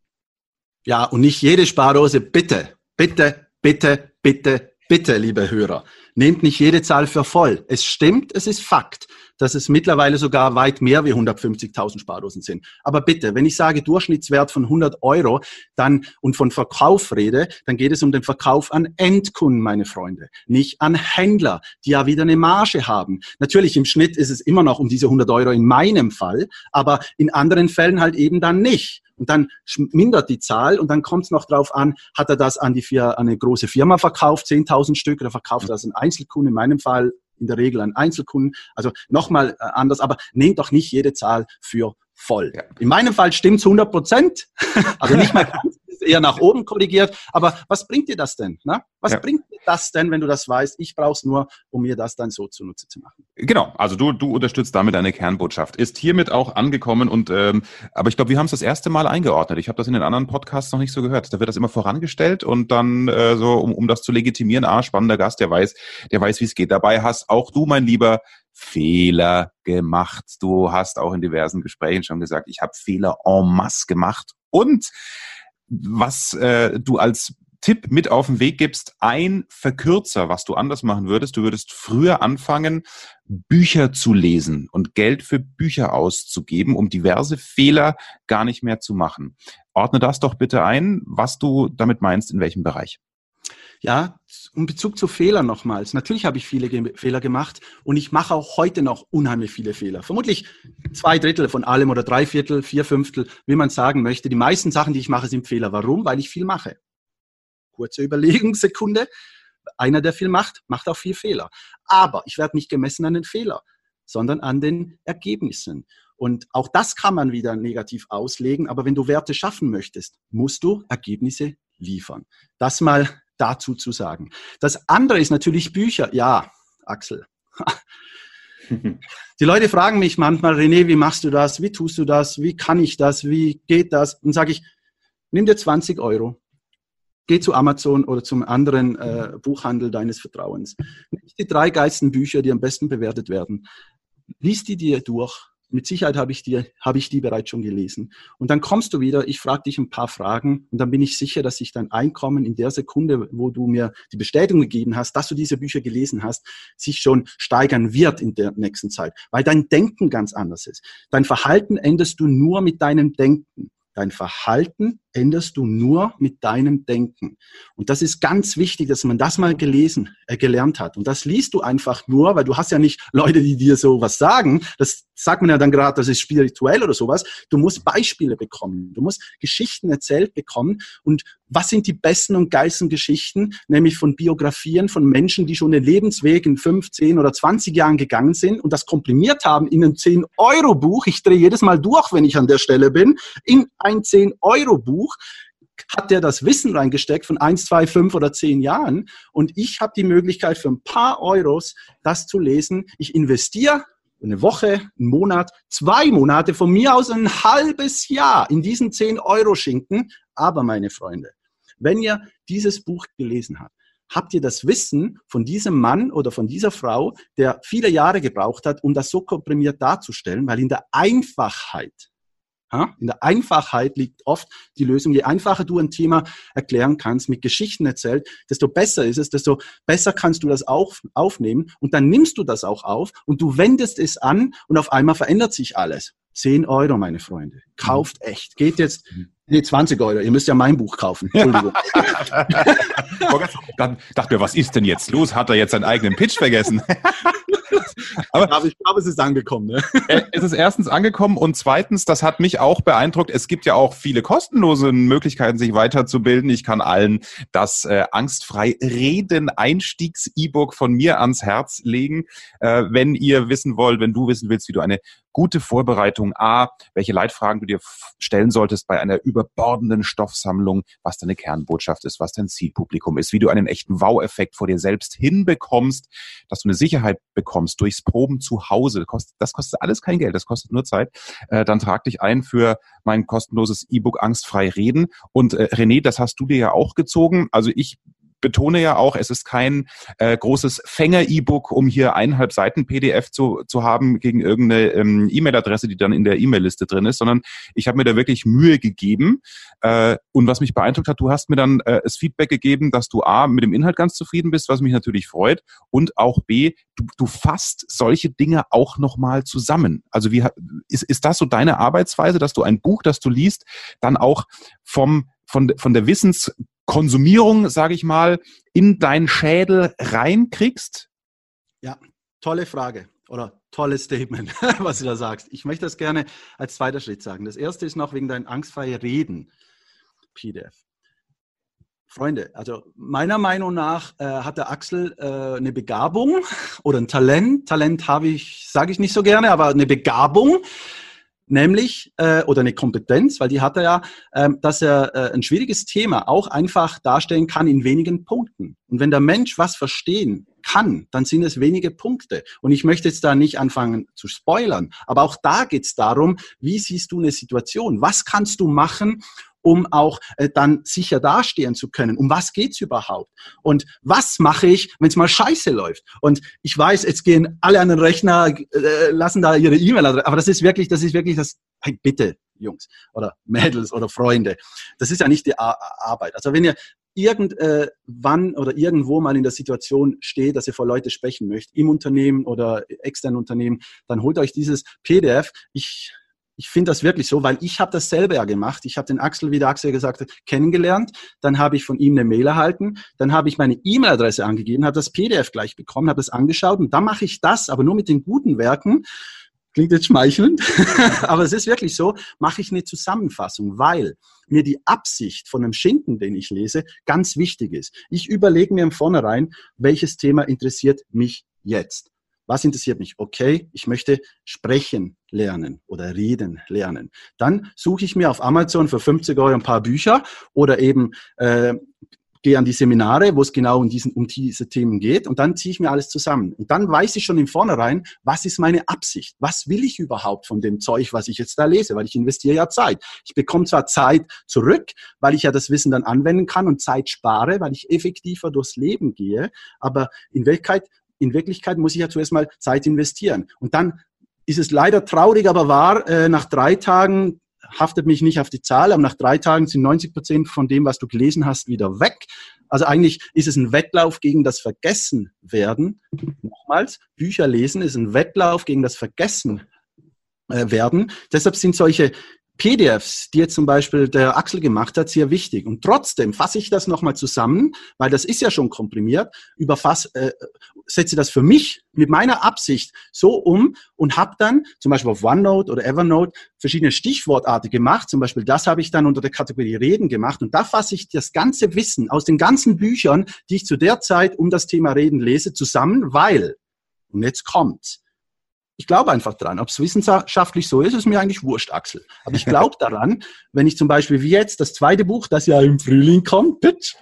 Ja, und nicht jede Spardose, bitte, bitte, bitte, bitte, bitte, liebe Hörer, nehmt nicht jede Zahl für voll. Es stimmt, es ist Fakt dass es mittlerweile sogar weit mehr wie 150.000 Spardosen sind. Aber bitte, wenn ich sage Durchschnittswert von 100 Euro dann und von Verkauf rede, dann geht es um den Verkauf an Endkunden, meine Freunde, nicht an Händler, die ja wieder eine Marge haben. Natürlich im Schnitt ist es immer noch um diese 100 Euro in meinem Fall, aber in anderen Fällen halt eben dann nicht. Und dann mindert die Zahl und dann kommt es noch drauf an, hat er das an, die, an eine große Firma verkauft, 10.000 Stück, oder verkauft er das an Einzelkunden, in meinem Fall in der Regel an Einzelkunden. Also nochmal äh, anders, aber nehmt doch nicht jede Zahl für voll. Ja. In meinem Fall stimmt's 100 Prozent, (laughs) also nicht mal eher nach oben korrigiert. Aber was bringt dir das denn? Ne? Was ja. bringt dir das denn, wenn du das weißt? Ich brauche es nur, um mir das dann so zunutze zu machen. Genau, also du, du unterstützt damit deine Kernbotschaft. Ist hiermit auch angekommen und ähm, aber ich glaube, wir haben es das erste Mal eingeordnet. Ich habe das in den anderen Podcasts noch nicht so gehört. Da wird das immer vorangestellt und dann äh, so, um, um das zu legitimieren, ah, spannender Gast, der weiß, der weiß, wie es geht. Dabei hast auch du, mein Lieber, Fehler gemacht. Du hast auch in diversen Gesprächen schon gesagt, ich habe Fehler en masse gemacht. Und was äh, du als Tipp mit auf den Weg gibst, ein Verkürzer, was du anders machen würdest. Du würdest früher anfangen, Bücher zu lesen und Geld für Bücher auszugeben, um diverse Fehler gar nicht mehr zu machen. Ordne das doch bitte ein, was du damit meinst, in welchem Bereich. Ja, in Bezug zu Fehlern nochmals. Natürlich habe ich viele Ge Fehler gemacht und ich mache auch heute noch unheimlich viele Fehler. Vermutlich zwei Drittel von allem oder drei Viertel, vier Fünftel, wie man sagen möchte. Die meisten Sachen, die ich mache, sind Fehler. Warum? Weil ich viel mache. Kurze Überlegungssekunde. Einer, der viel macht, macht auch viel Fehler. Aber ich werde nicht gemessen an den Fehler, sondern an den Ergebnissen. Und auch das kann man wieder negativ auslegen. Aber wenn du Werte schaffen möchtest, musst du Ergebnisse liefern. Das mal dazu zu sagen. Das andere ist natürlich Bücher. Ja, Axel. (laughs) Die Leute fragen mich manchmal, René, wie machst du das? Wie tust du das? Wie kann ich das? Wie geht das? Und sage ich, nimm dir 20 Euro. Geh zu Amazon oder zum anderen äh, Buchhandel deines Vertrauens. Nimm die drei geilsten Bücher, die am besten bewertet werden. Lies die dir durch mit Sicherheit habe ich, die, habe ich die bereits schon gelesen. Und dann kommst du wieder, ich frage dich ein paar Fragen und dann bin ich sicher, dass sich dein Einkommen in der Sekunde, wo du mir die Bestätigung gegeben hast, dass du diese Bücher gelesen hast, sich schon steigern wird in der nächsten Zeit, weil dein Denken ganz anders ist. Dein Verhalten änderst du nur mit deinem Denken. Dein Verhalten änderst du nur mit deinem Denken. Und das ist ganz wichtig, dass man das mal gelesen, äh, gelernt hat. Und das liest du einfach nur, weil du hast ja nicht Leute, die dir so was sagen. Das sagt man ja dann gerade, das ist spirituell oder sowas. Du musst Beispiele bekommen. Du musst Geschichten erzählt bekommen. Und was sind die besten und geilsten Geschichten? Nämlich von Biografien von Menschen, die schon den Lebensweg in 15 oder 20 Jahren gegangen sind und das komprimiert haben in einem 10-Euro-Buch. Ich drehe jedes Mal durch, wenn ich an der Stelle bin, in ein 10-Euro-Buch Buch hat der das Wissen reingesteckt von eins, zwei, fünf oder zehn Jahren und ich habe die Möglichkeit für ein paar Euros das zu lesen. Ich investiere eine Woche, einen Monat, zwei Monate, von mir aus ein halbes Jahr in diesen zehn Euro Schinken. Aber meine Freunde, wenn ihr dieses Buch gelesen habt, habt ihr das Wissen von diesem Mann oder von dieser Frau, der viele Jahre gebraucht hat, um das so komprimiert darzustellen, weil in der Einfachheit In der Einfachheit liegt oft die Lösung. Je einfacher du ein Thema erklären kannst, mit Geschichten erzählt, desto besser ist es, desto besser kannst du das auf, aufnehmen und dann nimmst du das auch auf und du wendest es an und auf einmal verändert sich alles. 10 Euro, meine Freunde. Kauft echt. Geht jetzt. Nee, 20 Euro. Ihr müsst ja mein Buch kaufen. Entschuldigung. (laughs) Dann dachte mir, was ist denn jetzt los? Hat er jetzt seinen eigenen Pitch vergessen? (laughs) (laughs) Aber ich glaube, es ist angekommen. Ne? Äh, es ist erstens angekommen und zweitens, das hat mich auch beeindruckt. Es gibt ja auch viele kostenlose Möglichkeiten, sich weiterzubilden. Ich kann allen das äh, angstfrei Reden Einstiegs-E-Book von mir ans Herz legen, äh, wenn ihr wissen wollt, wenn du wissen willst, wie du eine gute Vorbereitung A, welche Leitfragen du dir stellen solltest bei einer überbordenden Stoffsammlung, was deine Kernbotschaft ist, was dein Zielpublikum ist, wie du einen echten Wow-Effekt vor dir selbst hinbekommst, dass du eine Sicherheit bekommst durchs Proben zu Hause. Das kostet, das kostet alles kein Geld, das kostet nur Zeit. Äh, dann trag dich ein für mein kostenloses E-Book Angstfrei Reden. Und äh, René, das hast du dir ja auch gezogen. Also ich betone ja auch, es ist kein äh, großes Fänger-E-Book, um hier eineinhalb Seiten PDF zu, zu haben gegen irgendeine ähm, E-Mail-Adresse, die dann in der E-Mail-Liste drin ist, sondern ich habe mir da wirklich Mühe gegeben. Äh, und was mich beeindruckt hat, du hast mir dann äh, das Feedback gegeben, dass du A, mit dem Inhalt ganz zufrieden bist, was mich natürlich freut, und auch B, du, du fasst solche Dinge auch nochmal zusammen. Also wie ist, ist das so deine Arbeitsweise, dass du ein Buch, das du liest, dann auch vom von, von der Wissenskonsumierung, sage ich mal, in deinen Schädel reinkriegst? Ja, tolle Frage oder tolles Statement, (laughs) was du da sagst. Ich möchte das gerne als zweiter Schritt sagen. Das erste ist noch wegen deinem angstfreien Reden, PDF. Freunde, also meiner Meinung nach äh, hat der Axel äh, eine Begabung (laughs) oder ein Talent. Talent habe ich, sage ich nicht so gerne, aber eine Begabung, nämlich äh, oder eine Kompetenz, weil die hat er ja, äh, dass er äh, ein schwieriges Thema auch einfach darstellen kann in wenigen Punkten. Und wenn der Mensch was verstehen kann, dann sind es wenige Punkte. Und ich möchte jetzt da nicht anfangen zu spoilern, aber auch da geht es darum, wie siehst du eine Situation? Was kannst du machen, um auch äh, dann sicher dastehen zu können. Um was geht's überhaupt? Und was mache ich, wenn es mal scheiße läuft? Und ich weiß, jetzt gehen alle an den Rechner, äh, lassen da ihre E-Mail, aber das ist wirklich, das ist wirklich das, hey, bitte, Jungs oder Mädels oder Freunde, das ist ja nicht die Arbeit. Also wenn ihr irgendwann äh, oder irgendwo mal in der Situation steht, dass ihr vor Leute sprechen möchtet, im Unternehmen oder externen Unternehmen, dann holt euch dieses PDF. Ich ich finde das wirklich so, weil ich habe das selber ja gemacht. Ich habe den Axel, wie der Axel gesagt hat, kennengelernt. Dann habe ich von ihm eine Mail erhalten. Dann habe ich meine E-Mail-Adresse angegeben, habe das PDF gleich bekommen, habe es angeschaut und dann mache ich das, aber nur mit den guten Werken. Klingt jetzt schmeichelnd, (laughs) aber es ist wirklich so, mache ich eine Zusammenfassung, weil mir die Absicht von einem Schinken, den ich lese, ganz wichtig ist. Ich überlege mir im Vornherein, welches Thema interessiert mich jetzt. Was interessiert mich? Okay, ich möchte sprechen lernen oder reden lernen. Dann suche ich mir auf Amazon für 50 Euro ein paar Bücher oder eben äh, gehe an die Seminare, wo es genau um, diesen, um diese Themen geht und dann ziehe ich mir alles zusammen. Und dann weiß ich schon im Vornherein, was ist meine Absicht? Was will ich überhaupt von dem Zeug, was ich jetzt da lese? Weil ich investiere ja Zeit. Ich bekomme zwar Zeit zurück, weil ich ja das Wissen dann anwenden kann und Zeit spare, weil ich effektiver durchs Leben gehe, aber in Wirklichkeit in Wirklichkeit muss ich ja zuerst mal Zeit investieren. Und dann ist es leider traurig, aber wahr, äh, nach drei Tagen haftet mich nicht auf die Zahl, aber nach drei Tagen sind 90 Prozent von dem, was du gelesen hast, wieder weg. Also eigentlich ist es ein Wettlauf gegen das Vergessenwerden. Nochmals, Bücher lesen ist ein Wettlauf gegen das Vergessenwerden. Äh, Deshalb sind solche PDFs, die jetzt zum Beispiel der Axel gemacht hat, sehr wichtig. Und trotzdem fasse ich das nochmal zusammen, weil das ist ja schon komprimiert, überfasse, äh, setze das für mich mit meiner Absicht so um und habe dann zum Beispiel auf OneNote oder Evernote verschiedene Stichwortarten gemacht. Zum Beispiel das habe ich dann unter der Kategorie Reden gemacht. Und da fasse ich das ganze Wissen aus den ganzen Büchern, die ich zu der Zeit um das Thema Reden lese, zusammen, weil, und jetzt kommt, ich glaube einfach dran. Ob es wissenschaftlich so ist, ist mir eigentlich wurscht, Axel. Aber ich glaube (laughs) daran, wenn ich zum Beispiel wie jetzt das zweite Buch, das ja im Frühling kommt, pitch,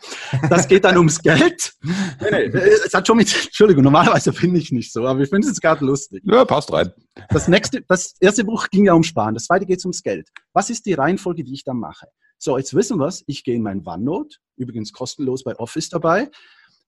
das geht dann ums Geld. Nee, nee, es hat schon mit, Entschuldigung, normalerweise finde ich nicht so, aber ich finde es gerade lustig. Ja, passt rein. Das nächste, das erste Buch ging ja um Sparen, das zweite geht ums Geld. Was ist die Reihenfolge, die ich dann mache? So, jetzt wissen wir es. Ich gehe in mein OneNote, übrigens kostenlos bei Office dabei.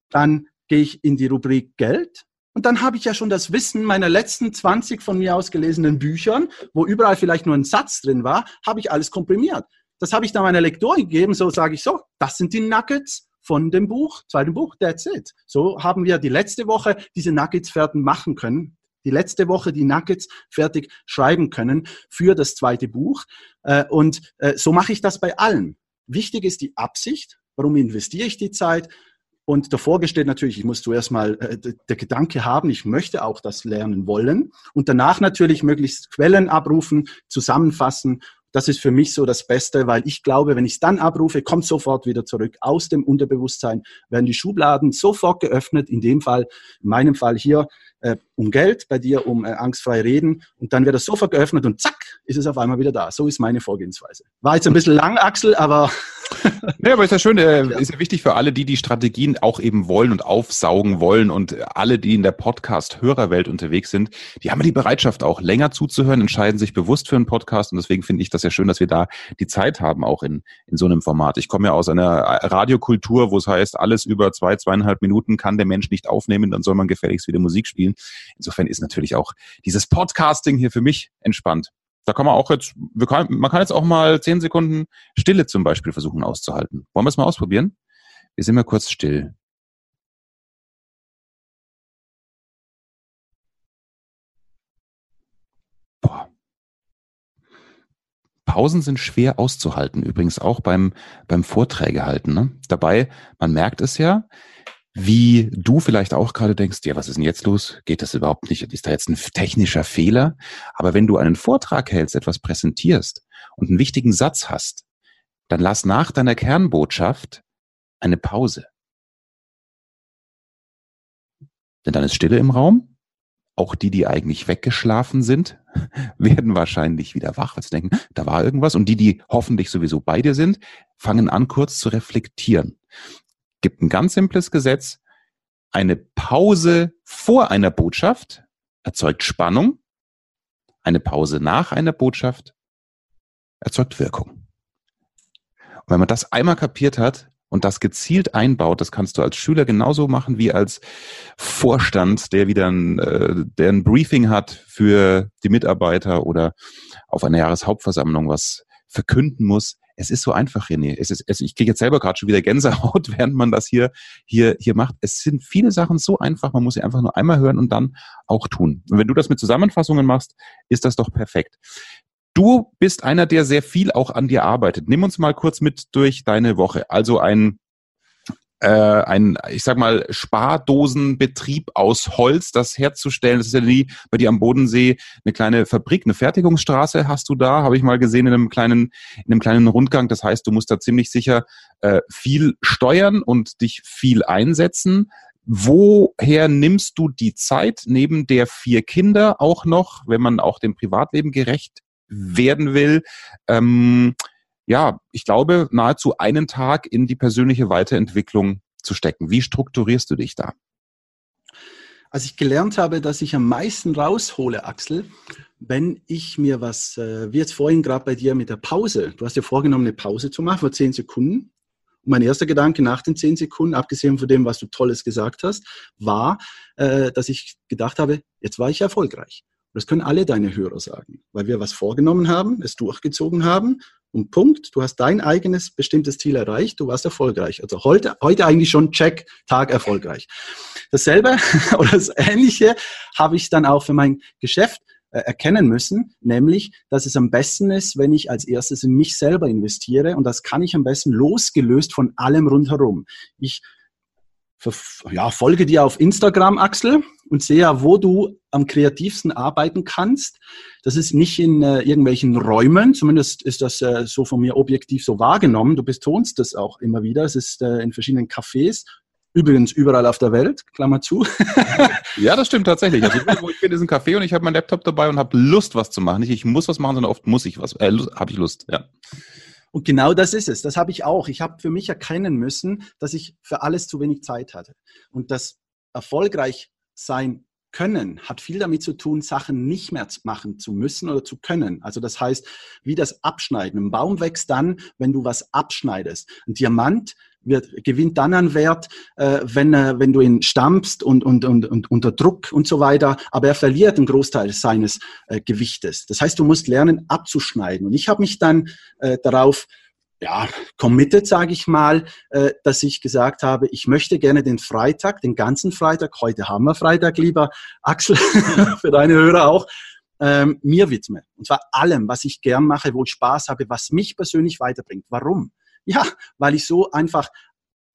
Dann gehe ich in die Rubrik Geld Und dann habe ich ja schon das Wissen meiner letzten 20 von mir aus gelesenen Büchern, wo überall vielleicht nur ein Satz drin war, habe ich alles komprimiert. Das habe ich dann meiner Lektorin gegeben, so sage ich so, das sind die Nuggets von dem Buch, zweiten Buch, that's it. So haben wir die letzte Woche diese Nuggets fertig machen können, die letzte Woche die Nuggets fertig schreiben können für das zweite Buch. Äh, und äh, so mache ich das bei allen. Wichtig ist die Absicht. Warum investiere ich die Zeit? Und davor gestellt natürlich, ich muss zuerst mal äh, der Gedanke haben, ich möchte auch das lernen wollen. Und danach natürlich möglichst Quellen abrufen, zusammenfassen das ist für mich so das Beste, weil ich glaube, wenn ich es dann abrufe, kommt sofort wieder zurück aus dem Unterbewusstsein, werden die Schubladen sofort geöffnet, in dem Fall, in meinem Fall hier, äh, um Geld, bei dir um äh, angstfrei reden und dann wird das sofort geöffnet und zack, ist es auf einmal wieder da. So ist meine Vorgehensweise. War jetzt ein bisschen lang, Axel, aber (laughs) (laughs) ja, aber ist ja schön, äh, ist ja wichtig für alle, die die Strategien auch eben wollen und aufsaugen wollen und alle, die in der Podcast-Hörerwelt unterwegs sind, die haben ja die Bereitschaft auch länger zuzuhören, entscheiden sich bewusst für einen Podcast und deswegen finde ich das ja schön, dass wir da die Zeit haben, auch in, in so einem Format. Ich komme ja aus einer Radiokultur, wo es heißt, alles über zwei, zweieinhalb Minuten kann der Mensch nicht aufnehmen, dann soll man gefälligst wieder Musik spielen. Insofern ist natürlich auch dieses Podcasting hier für mich entspannt. Da kann man auch jetzt, kann, man kann jetzt auch mal zehn Sekunden Stille zum Beispiel versuchen auszuhalten. Wollen wir es mal ausprobieren? Wir sind mal kurz still. Boah. Pausen sind schwer auszuhalten, übrigens auch beim, beim Vorträge halten. Ne? Dabei, man merkt es ja, wie du vielleicht auch gerade denkst, ja, was ist denn jetzt los? Geht das überhaupt nicht? Ist da jetzt ein technischer Fehler? Aber wenn du einen Vortrag hältst, etwas präsentierst und einen wichtigen Satz hast, dann lass nach deiner Kernbotschaft eine Pause. Denn dann ist Stille im Raum. Auch die, die eigentlich weggeschlafen sind, (laughs) werden wahrscheinlich wieder wach, weil sie denken, da war irgendwas. Und die, die hoffentlich sowieso bei dir sind, fangen an, kurz zu reflektieren gibt ein ganz simples Gesetz. Eine Pause vor einer Botschaft erzeugt Spannung. Eine Pause nach einer Botschaft erzeugt Wirkung. Und wenn man das einmal kapiert hat und das gezielt einbaut, das kannst du als Schüler genauso machen wie als Vorstand, der wieder ein, äh, der ein Briefing hat für die Mitarbeiter oder auf einer Jahreshauptversammlung was verkünden muss es ist so einfach, René. Es ist, es, ich kriege jetzt selber gerade schon wieder Gänsehaut, (laughs) während man das hier, hier, hier macht. Es sind viele Sachen so einfach, man muss sie einfach nur einmal hören und dann auch tun. Und wenn du das mit Zusammenfassungen machst, ist das doch perfekt. Du bist einer, der sehr viel auch an dir arbeitet. Nimm uns mal kurz mit durch deine Woche. Also ein äh, ein, ich sag mal, Spardosenbetrieb aus Holz, das herzustellen. Das ist ja nie bei dir am Bodensee eine kleine Fabrik, eine Fertigungsstraße hast du da, habe ich mal gesehen in einem kleinen, in einem kleinen Rundgang. Das heißt, du musst da ziemlich sicher äh, viel steuern und dich viel einsetzen. Woher nimmst du die Zeit neben der vier Kinder auch noch, wenn man auch dem Privatleben gerecht werden will? Ähm, ja, ich glaube, nahezu einen Tag in die persönliche Weiterentwicklung zu stecken. Wie strukturierst du dich da? Als ich gelernt habe, dass ich am meisten raushole, Axel, wenn ich mir was, äh, wie jetzt vorhin gerade bei dir mit der Pause, du hast dir vorgenommen, eine Pause zu machen vor zehn Sekunden. Und mein erster Gedanke nach den zehn Sekunden, abgesehen von dem, was du Tolles gesagt hast, war, äh, dass ich gedacht habe, jetzt war ich erfolgreich. Das können alle deine Hörer sagen, weil wir was vorgenommen haben, es durchgezogen haben und Punkt. Du hast dein eigenes bestimmtes Ziel erreicht, du warst erfolgreich. Also heute, heute eigentlich schon Check, Tag erfolgreich. Dasselbe (laughs) oder das Ähnliche habe ich dann auch für mein Geschäft äh, erkennen müssen, nämlich, dass es am besten ist, wenn ich als erstes in mich selber investiere und das kann ich am besten losgelöst von allem rundherum. Ich ja, folge dir auf Instagram, Axel, und sehe ja, wo du am kreativsten arbeiten kannst. Das ist nicht in äh, irgendwelchen Räumen, zumindest ist das äh, so von mir objektiv so wahrgenommen. Du betonst das auch immer wieder. Es ist äh, in verschiedenen Cafés, übrigens überall auf der Welt, Klammer zu. (laughs) ja, das stimmt tatsächlich. Also wo ich bin, ist ein Café und ich habe meinen Laptop dabei und habe Lust, was zu machen. Nicht, ich muss was machen, sondern oft muss ich was, äh, habe ich Lust, ja. Und genau das ist es. Das habe ich auch. Ich habe für mich erkennen müssen, dass ich für alles zu wenig Zeit hatte. Und das erfolgreich sein können hat viel damit zu tun, Sachen nicht mehr machen zu müssen oder zu können. Also das heißt, wie das Abschneiden. Ein Baum wächst dann, wenn du was abschneidest. Ein Diamant wird, gewinnt dann an Wert, äh, wenn, äh, wenn du ihn stampfst und, und, und, und unter Druck und so weiter, aber er verliert einen Großteil seines äh, Gewichtes. Das heißt, du musst lernen abzuschneiden. Und ich habe mich dann äh, darauf ja, committed, sage ich mal, äh, dass ich gesagt habe, ich möchte gerne den Freitag, den ganzen Freitag, heute haben wir Freitag, lieber Axel, (laughs) für deine Hörer auch, ähm, mir widme. Und zwar allem, was ich gern mache, wo ich Spaß habe, was mich persönlich weiterbringt. Warum? Ja, weil ich so einfach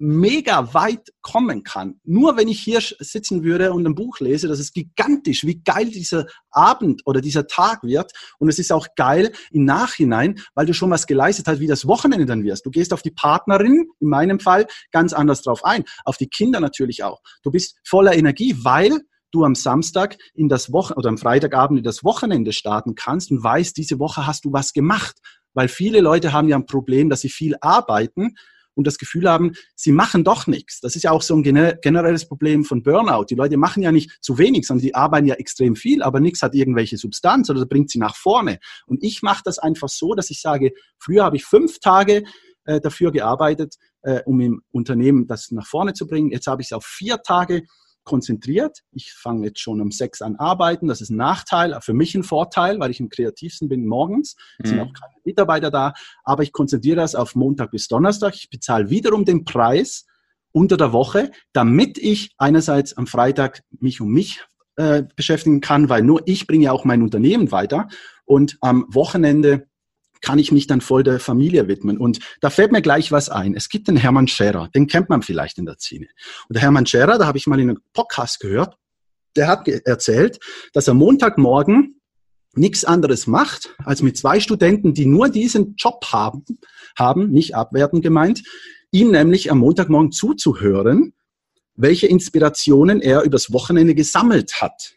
mega weit kommen kann. Nur wenn ich hier sitzen würde und ein Buch lese, das ist gigantisch, wie geil dieser Abend oder dieser Tag wird. Und es ist auch geil im Nachhinein, weil du schon was geleistet hast, wie das Wochenende dann wirst. Du gehst auf die Partnerin, in meinem Fall, ganz anders drauf ein. Auf die Kinder natürlich auch. Du bist voller Energie, weil du am Samstag in das Wochen oder am Freitagabend in das Wochenende starten kannst und weißt, diese Woche hast du was gemacht. Weil viele Leute haben ja ein Problem, dass sie viel arbeiten und das Gefühl haben, sie machen doch nichts. Das ist ja auch so ein generelles Problem von Burnout. Die Leute machen ja nicht zu wenig, sondern die arbeiten ja extrem viel, aber nichts hat irgendwelche Substanz oder bringt sie nach vorne. Und ich mache das einfach so, dass ich sage, früher habe ich fünf Tage äh, dafür gearbeitet, äh, um im Unternehmen das nach vorne zu bringen. Jetzt habe ich es auf vier Tage konzentriert. Ich fange jetzt schon um sechs an arbeiten. Das ist ein Nachteil, für mich ein Vorteil, weil ich am kreativsten bin morgens. Es mhm. sind auch keine Mitarbeiter da. Aber ich konzentriere das auf Montag bis Donnerstag. Ich bezahle wiederum den Preis unter der Woche, damit ich einerseits am Freitag mich um mich äh, beschäftigen kann, weil nur ich bringe ja auch mein Unternehmen weiter und am Wochenende kann ich mich dann voll der Familie widmen. Und da fällt mir gleich was ein. Es gibt den Hermann Scherer, den kennt man vielleicht in der Szene. Und der Hermann Scherer, da habe ich mal in einem Podcast gehört, der hat erzählt, dass er Montagmorgen nichts anderes macht, als mit zwei Studenten, die nur diesen Job haben, haben, nicht abwertend gemeint, ihm nämlich am Montagmorgen zuzuhören, welche Inspirationen er übers Wochenende gesammelt hat.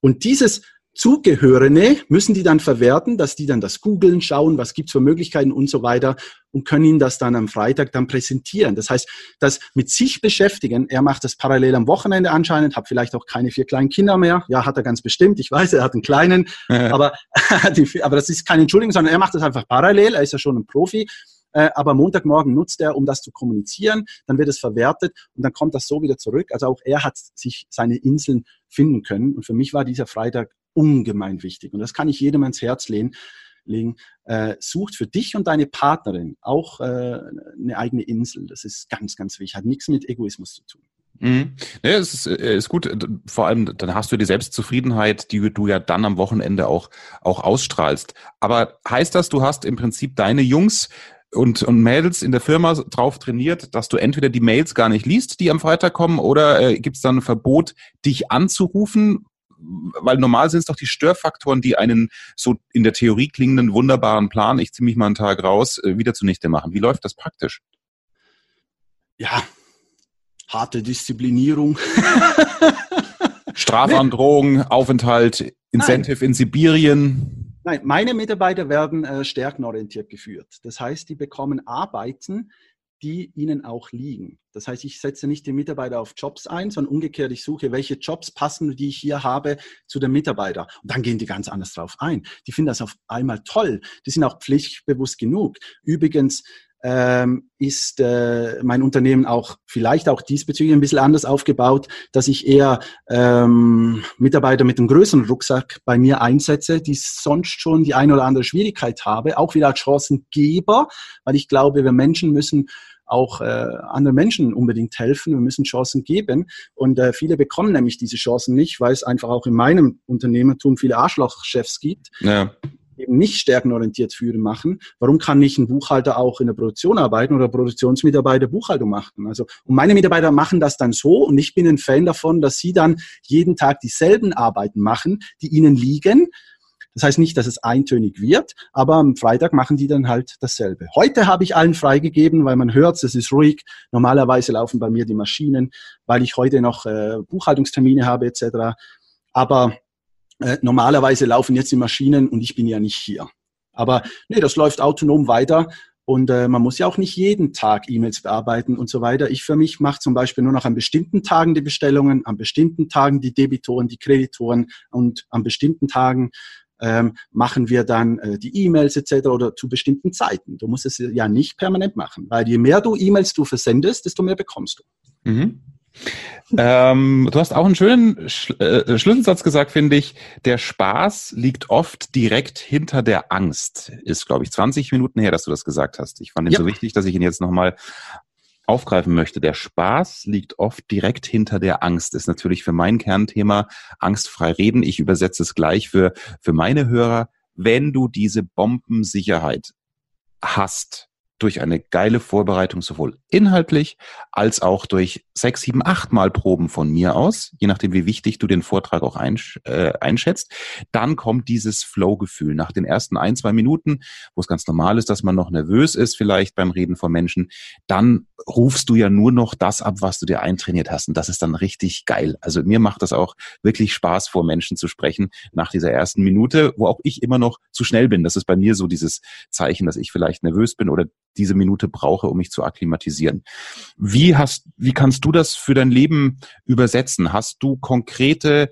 Und dieses Zugehörige müssen die dann verwerten, dass die dann das googeln, schauen, was gibt's für Möglichkeiten und so weiter und können ihn das dann am Freitag dann präsentieren. Das heißt, das mit sich beschäftigen, er macht das parallel am Wochenende anscheinend, hat vielleicht auch keine vier kleinen Kinder mehr. Ja, hat er ganz bestimmt. Ich weiß, er hat einen kleinen, aber, (laughs) aber das ist keine Entschuldigung, sondern er macht das einfach parallel. Er ist ja schon ein Profi äh, aber Montagmorgen nutzt er, um das zu kommunizieren, dann wird es verwertet und dann kommt das so wieder zurück. Also auch er hat sich seine Inseln finden können und für mich war dieser Freitag ungemein wichtig. Und das kann ich jedem ans Herz legen. legen. Äh, sucht für dich und deine Partnerin auch äh, eine eigene Insel. Das ist ganz, ganz wichtig. Hat nichts mit Egoismus zu tun. Mhm. Ja, es ist, äh, ist gut. Vor allem, dann hast du die Selbstzufriedenheit, die du ja dann am Wochenende auch, auch ausstrahlst. Aber heißt das, du hast im Prinzip deine Jungs und, und Mädels in der Firma drauf trainiert, dass du entweder die Mails gar nicht liest, die am Freitag kommen, oder äh, gibt es dann ein Verbot, dich anzurufen, weil normal sind es doch die Störfaktoren, die einen so in der Theorie klingenden wunderbaren Plan, ich ziehe mich mal einen Tag raus, äh, wieder zunichte machen. Wie läuft das praktisch? Ja, harte Disziplinierung. (laughs) Strafandrohung, Aufenthalt, Incentive Nein. in Sibirien. Nein, meine Mitarbeiter werden äh, stärkenorientiert geführt. Das heißt, die bekommen Arbeiten, die ihnen auch liegen. Das heißt, ich setze nicht die Mitarbeiter auf Jobs ein, sondern umgekehrt, ich suche, welche Jobs passen, die ich hier habe, zu den Mitarbeitern. Und dann gehen die ganz anders drauf ein. Die finden das auf einmal toll. Die sind auch pflichtbewusst genug. Übrigens, ähm, ist äh, mein Unternehmen auch vielleicht auch diesbezüglich ein bisschen anders aufgebaut, dass ich eher ähm, Mitarbeiter mit einem größeren Rucksack bei mir einsetze, die sonst schon die eine oder andere Schwierigkeit habe, auch wieder als Chancengeber, weil ich glaube, wir Menschen müssen auch äh, anderen Menschen unbedingt helfen. Wir müssen Chancen geben. Und äh, viele bekommen nämlich diese Chancen nicht, weil es einfach auch in meinem Unternehmertum viele Arschlochchefs gibt. Ja eben nicht stärkenorientiert führen machen, warum kann nicht ein Buchhalter auch in der Produktion arbeiten oder Produktionsmitarbeiter Buchhaltung machen? Also, und meine Mitarbeiter machen das dann so und ich bin ein Fan davon, dass sie dann jeden Tag dieselben Arbeiten machen, die ihnen liegen. Das heißt nicht, dass es eintönig wird, aber am Freitag machen die dann halt dasselbe. Heute habe ich allen freigegeben, weil man hört, es ist ruhig. Normalerweise laufen bei mir die Maschinen, weil ich heute noch äh, Buchhaltungstermine habe etc. Aber äh, normalerweise laufen jetzt die Maschinen und ich bin ja nicht hier. Aber nee, das läuft autonom weiter und äh, man muss ja auch nicht jeden Tag E-Mails bearbeiten und so weiter. Ich für mich mache zum Beispiel nur noch an bestimmten Tagen die Bestellungen, an bestimmten Tagen die Debitoren, die Kreditoren und an bestimmten Tagen ähm, machen wir dann äh, die E-Mails etc. oder zu bestimmten Zeiten. Du musst es ja nicht permanent machen, weil je mehr du E-Mails du versendest, desto mehr bekommst du. Mhm. Ähm, du hast auch einen schönen Sch äh, Schlüsselsatz gesagt, finde ich. Der Spaß liegt oft direkt hinter der Angst. Ist, glaube ich, 20 Minuten her, dass du das gesagt hast. Ich fand ihn ja. so wichtig, dass ich ihn jetzt nochmal aufgreifen möchte. Der Spaß liegt oft direkt hinter der Angst. Ist natürlich für mein Kernthema angstfrei reden. Ich übersetze es gleich für, für meine Hörer. Wenn du diese Bombensicherheit hast, durch eine geile Vorbereitung sowohl inhaltlich als auch durch sechs, sieben, acht Mal Proben von mir aus, je nachdem, wie wichtig du den Vortrag auch einsch äh, einschätzt. Dann kommt dieses Flow-Gefühl nach den ersten ein, zwei Minuten, wo es ganz normal ist, dass man noch nervös ist, vielleicht beim Reden von Menschen. Dann rufst du ja nur noch das ab, was du dir eintrainiert hast. Und das ist dann richtig geil. Also mir macht das auch wirklich Spaß, vor Menschen zu sprechen nach dieser ersten Minute, wo auch ich immer noch zu schnell bin. Das ist bei mir so dieses Zeichen, dass ich vielleicht nervös bin oder diese Minute brauche, um mich zu akklimatisieren. Wie hast, wie kannst du das für dein Leben übersetzen? Hast du konkrete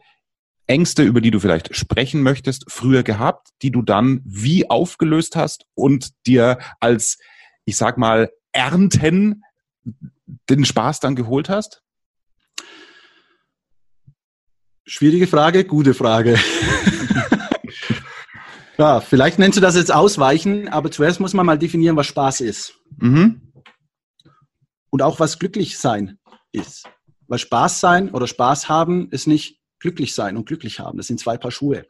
Ängste, über die du vielleicht sprechen möchtest, früher gehabt, die du dann wie aufgelöst hast und dir als, ich sag mal, Ernten den Spaß dann geholt hast? Schwierige Frage, gute Frage. (laughs) Ja, vielleicht nennst du das jetzt Ausweichen, aber zuerst muss man mal definieren, was Spaß ist. Mhm. Und auch was glücklich sein ist. Weil Spaß sein oder Spaß haben ist nicht glücklich sein und glücklich haben. Das sind zwei Paar Schuhe.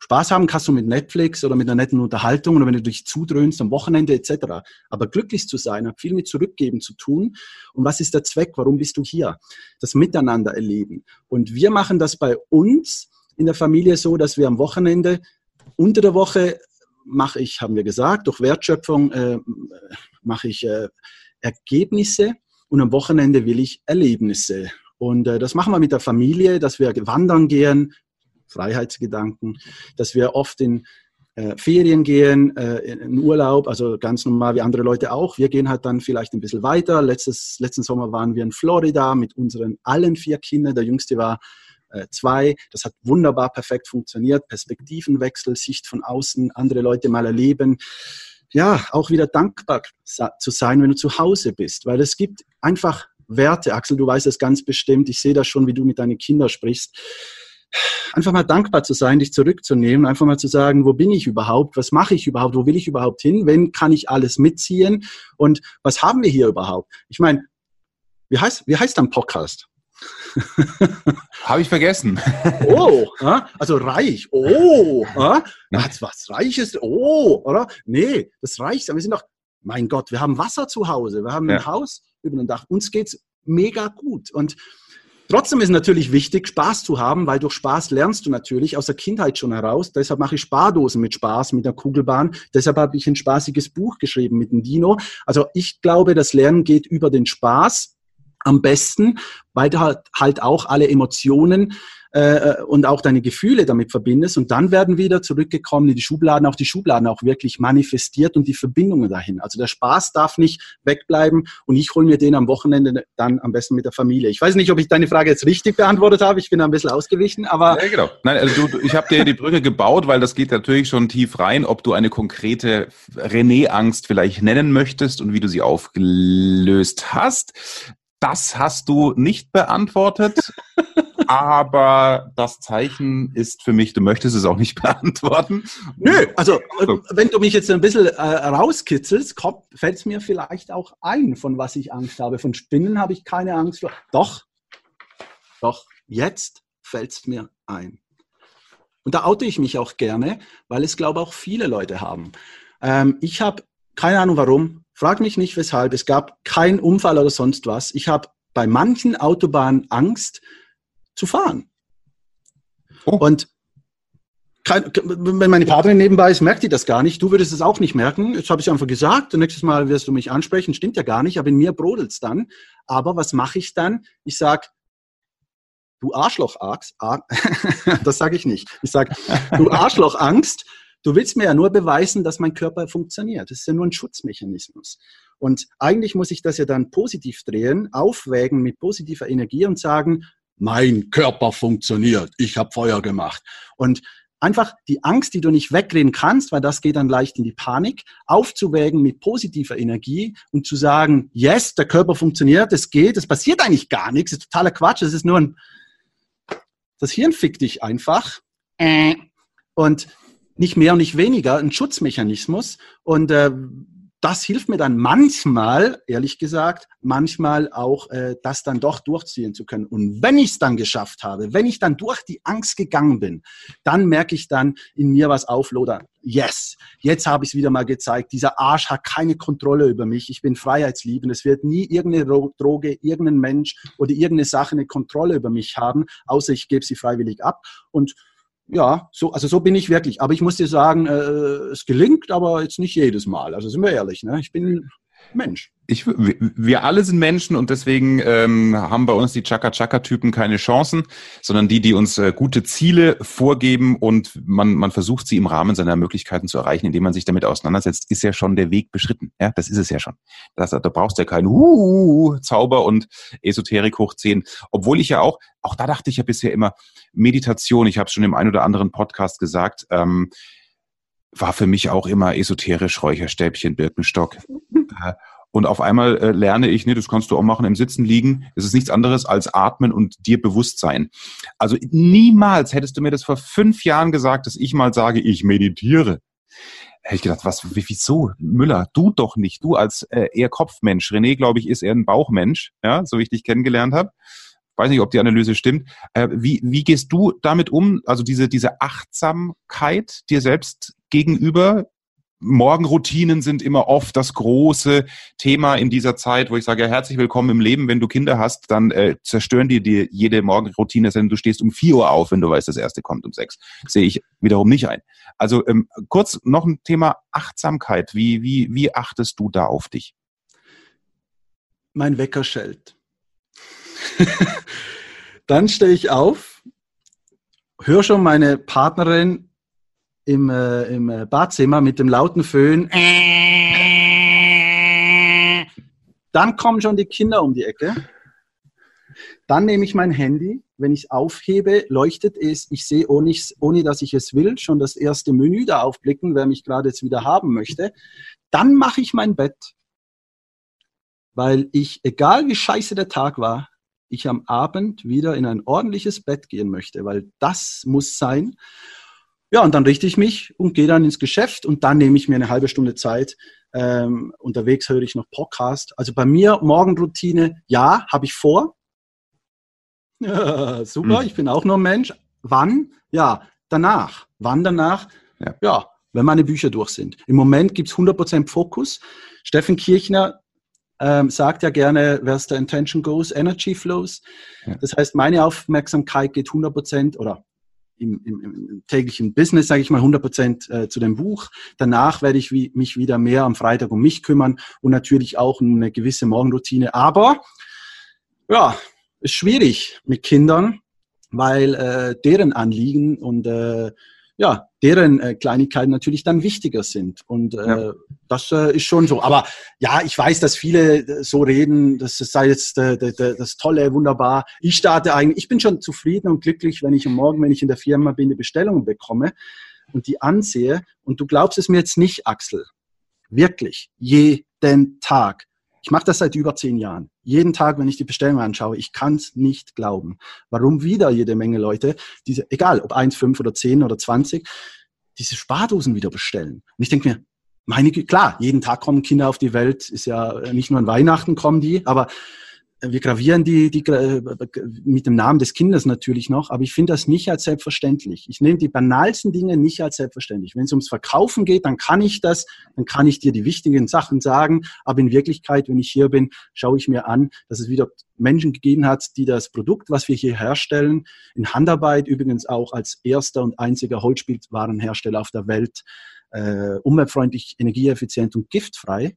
Spaß haben kannst du mit Netflix oder mit einer netten Unterhaltung oder wenn du dich zudröhnst am Wochenende etc. Aber glücklich zu sein hat viel mit Zurückgeben zu tun. Und was ist der Zweck? Warum bist du hier? Das Miteinander erleben. Und wir machen das bei uns in der Familie so, dass wir am Wochenende unter der Woche mache ich, haben wir gesagt, durch Wertschöpfung äh, mache ich äh, Ergebnisse und am Wochenende will ich Erlebnisse. Und äh, das machen wir mit der Familie, dass wir wandern gehen, Freiheitsgedanken, dass wir oft in äh, Ferien gehen, äh, in Urlaub, also ganz normal wie andere Leute auch. Wir gehen halt dann vielleicht ein bisschen weiter. Letztes, letzten Sommer waren wir in Florida mit unseren allen vier Kindern. Der jüngste war äh, zwei. Das hat wunderbar perfekt funktioniert. Perspektivenwechsel, Sicht von außen, andere Leute mal erleben. Ja, auch wieder dankbar zu sein, wenn du zu Hause bist, weil es gibt einfach Werte. Axel, du weißt es ganz bestimmt. Ich sehe das schon, wie du mit deinen Kindern sprichst einfach mal dankbar zu sein, dich zurückzunehmen, einfach mal zu sagen, wo bin ich überhaupt, was mache ich überhaupt, wo will ich überhaupt hin, wenn kann ich alles mitziehen und was haben wir hier überhaupt? Ich meine, wie heißt, wie heißt dein Podcast? (laughs) Habe ich vergessen. Oh, (laughs) also reich. Oh, was, was Reiches? Oh, oder? Nee, das reicht. Wir sind doch, mein Gott, wir haben Wasser zu Hause, wir haben ja. ein Haus über dem Dach. Uns geht's mega gut. Und Trotzdem ist natürlich wichtig, Spaß zu haben, weil durch Spaß lernst du natürlich aus der Kindheit schon heraus. Deshalb mache ich Spardosen mit Spaß, mit der Kugelbahn. Deshalb habe ich ein spaßiges Buch geschrieben mit dem Dino. Also ich glaube, das Lernen geht über den Spaß am besten, weil du halt, halt auch alle Emotionen äh, und auch deine Gefühle damit verbindest und dann werden wieder zurückgekommen in die Schubladen, auch die Schubladen auch wirklich manifestiert und die Verbindungen dahin. Also der Spaß darf nicht wegbleiben und ich hole mir den am Wochenende dann am besten mit der Familie. Ich weiß nicht, ob ich deine Frage jetzt richtig beantwortet habe, ich bin ein bisschen ausgewichen, aber... Ja, genau. Nein, also du, ich habe dir die Brücke gebaut, weil das geht natürlich schon tief rein, ob du eine konkrete René-Angst vielleicht nennen möchtest und wie du sie aufgelöst hast. Das hast du nicht beantwortet, (laughs) aber das Zeichen ist für mich, du möchtest es auch nicht (laughs) beantworten. Nö, also so. wenn du mich jetzt ein bisschen äh, rauskitzelst, fällt es mir vielleicht auch ein, von was ich Angst habe. Von Spinnen habe ich keine Angst. Doch, doch, jetzt fällt es mir ein. Und da oute ich mich auch gerne, weil es, glaube ich, auch viele Leute haben. Ähm, ich habe keine Ahnung warum, Frag mich nicht weshalb. Es gab keinen Unfall oder sonst was. Ich habe bei manchen Autobahnen Angst zu fahren. Oh. Und kein, wenn meine Partnerin nebenbei ist, merkt die das gar nicht. Du würdest es auch nicht merken. Jetzt habe ich einfach gesagt, und nächstes Mal wirst du mich ansprechen. Stimmt ja gar nicht, aber in mir brodelt es dann. Aber was mache ich dann? Ich sage, du Arschloch, Angst. (laughs) das sage ich nicht. Ich sage, du Arschloch, Angst. Du willst mir ja nur beweisen, dass mein Körper funktioniert. Das ist ja nur ein Schutzmechanismus. Und eigentlich muss ich das ja dann positiv drehen, aufwägen mit positiver Energie und sagen, mein Körper funktioniert, ich habe Feuer gemacht. Und einfach die Angst, die du nicht wegreden kannst, weil das geht dann leicht in die Panik, aufzuwägen mit positiver Energie und zu sagen, yes, der Körper funktioniert, es geht, es passiert eigentlich gar nichts, es ist totaler Quatsch, es ist nur ein, das Hirn fickt dich einfach. Äh. Und nicht mehr und nicht weniger, ein Schutzmechanismus. Und äh, das hilft mir dann manchmal, ehrlich gesagt, manchmal auch, äh, das dann doch durchziehen zu können. Und wenn ich es dann geschafft habe, wenn ich dann durch die Angst gegangen bin, dann merke ich dann in mir was auflodern. Yes, jetzt habe ich es wieder mal gezeigt. Dieser Arsch hat keine Kontrolle über mich. Ich bin freiheitsliebend. Es wird nie irgendeine Droge, irgendein Mensch oder irgendeine Sache eine Kontrolle über mich haben, außer ich gebe sie freiwillig ab. Und ja, so, also so bin ich wirklich. Aber ich muss dir sagen, äh, es gelingt, aber jetzt nicht jedes Mal. Also sind wir ehrlich, ne? Ich bin Mensch. Ich, wir alle sind Menschen und deswegen ähm, haben bei uns die Chaka-Chaka-Typen keine Chancen, sondern die, die uns äh, gute Ziele vorgeben und man, man versucht, sie im Rahmen seiner Möglichkeiten zu erreichen, indem man sich damit auseinandersetzt, ist ja schon der Weg beschritten. Ja, das ist es ja schon. Das, da brauchst du ja keinen uh, Zauber und Esoterik hochziehen. Obwohl ich ja auch, auch da dachte ich ja bisher immer, Meditation, ich habe es schon im ein oder anderen Podcast gesagt, ähm, war für mich auch immer esoterisch, Räucherstäbchen, Birkenstock. Äh, und auf einmal äh, lerne ich, nee, das kannst du auch machen im Sitzen liegen. Es ist nichts anderes als atmen und dir bewusst sein. Also niemals hättest du mir das vor fünf Jahren gesagt, dass ich mal sage, ich meditiere. Hätte ich gedacht, was, wieso? Müller, du doch nicht. Du als äh, eher Kopfmensch. René, glaube ich, ist eher ein Bauchmensch, ja, so wie ich dich kennengelernt habe. Weiß nicht, ob die Analyse stimmt. Äh, wie, wie gehst du damit um? Also diese, diese Achtsamkeit dir selbst gegenüber. Morgenroutinen sind immer oft das große Thema in dieser Zeit, wo ich sage, herzlich willkommen im Leben. Wenn du Kinder hast, dann äh, zerstören die dir jede Morgenroutine, denn du stehst um vier Uhr auf, wenn du weißt, das erste kommt um sechs. Sehe ich wiederum nicht ein. Also ähm, kurz noch ein Thema Achtsamkeit. Wie, wie, wie achtest du da auf dich? Mein Wecker schellt. (laughs) dann stehe ich auf, höre schon meine Partnerin im, äh, im äh, Badzimmer mit dem lauten Föhn. Dann kommen schon die Kinder um die Ecke. Dann nehme ich mein Handy. Wenn ich es aufhebe, leuchtet es. Ich sehe, ohne, ohne dass ich es will, schon das erste Menü da aufblicken, wer mich gerade jetzt wieder haben möchte. Dann mache ich mein Bett. Weil ich, egal wie scheiße der Tag war, ich am Abend wieder in ein ordentliches Bett gehen möchte, weil das muss sein. Ja, und dann richte ich mich und gehe dann ins Geschäft und dann nehme ich mir eine halbe Stunde Zeit. Ähm, unterwegs höre ich noch Podcast. Also bei mir Morgenroutine, ja, habe ich vor. (laughs) Ja, super, mhm. ich bin auch nur ein Mensch. Wann? Ja, danach. Wann danach? Ja, ja wenn meine Bücher durch sind. Im Moment gibt es 100% Fokus. Steffen Kirchner ähm, sagt ja gerne, where's the intention goes, energy flows. Ja. Das heißt, meine Aufmerksamkeit geht 100% oder im, im, im täglichen Business, sage ich mal, 100 Prozent äh, zu dem Buch. Danach werde ich wie, mich wieder mehr am Freitag um mich kümmern und natürlich auch eine gewisse Morgenroutine. Aber ja, ist schwierig mit Kindern, weil äh, deren Anliegen und äh, ja, deren äh, Kleinigkeiten natürlich dann wichtiger sind. Und äh, ja. das äh, ist schon so. Aber ja, ich weiß, dass viele äh, so reden, das sei jetzt äh, das Tolle, wunderbar. Ich starte eigentlich, ich bin schon zufrieden und glücklich, wenn ich am Morgen, wenn ich in der Firma bin, eine Bestellung bekomme und die ansehe. Und du glaubst es mir jetzt nicht, Axel. Wirklich. Jeden Tag. Ich mache das seit über zehn Jahren. Jeden Tag, wenn ich die Bestellung anschaue, ich kann es nicht glauben. Warum wieder jede Menge Leute, diese, egal ob eins, fünf oder zehn oder zwanzig, diese Spardosen wieder bestellen. Und ich denke mir, meine, klar, jeden Tag kommen Kinder auf die Welt, ist ja nicht nur an Weihnachten kommen die, aber wir gravieren die, die mit dem Namen des Kindes natürlich noch, aber ich finde das nicht als selbstverständlich. Ich nehme die banalsten Dinge nicht als selbstverständlich. Wenn es ums Verkaufen geht, dann kann ich das, dann kann ich dir die wichtigen Sachen sagen, aber in Wirklichkeit, wenn ich hier bin, schaue ich mir an, dass es wieder Menschen gegeben hat, die das Produkt, was wir hier herstellen, in Handarbeit übrigens auch als erster und einziger Holzspielwarenhersteller auf der Welt, äh, umweltfreundlich, energieeffizient und giftfrei,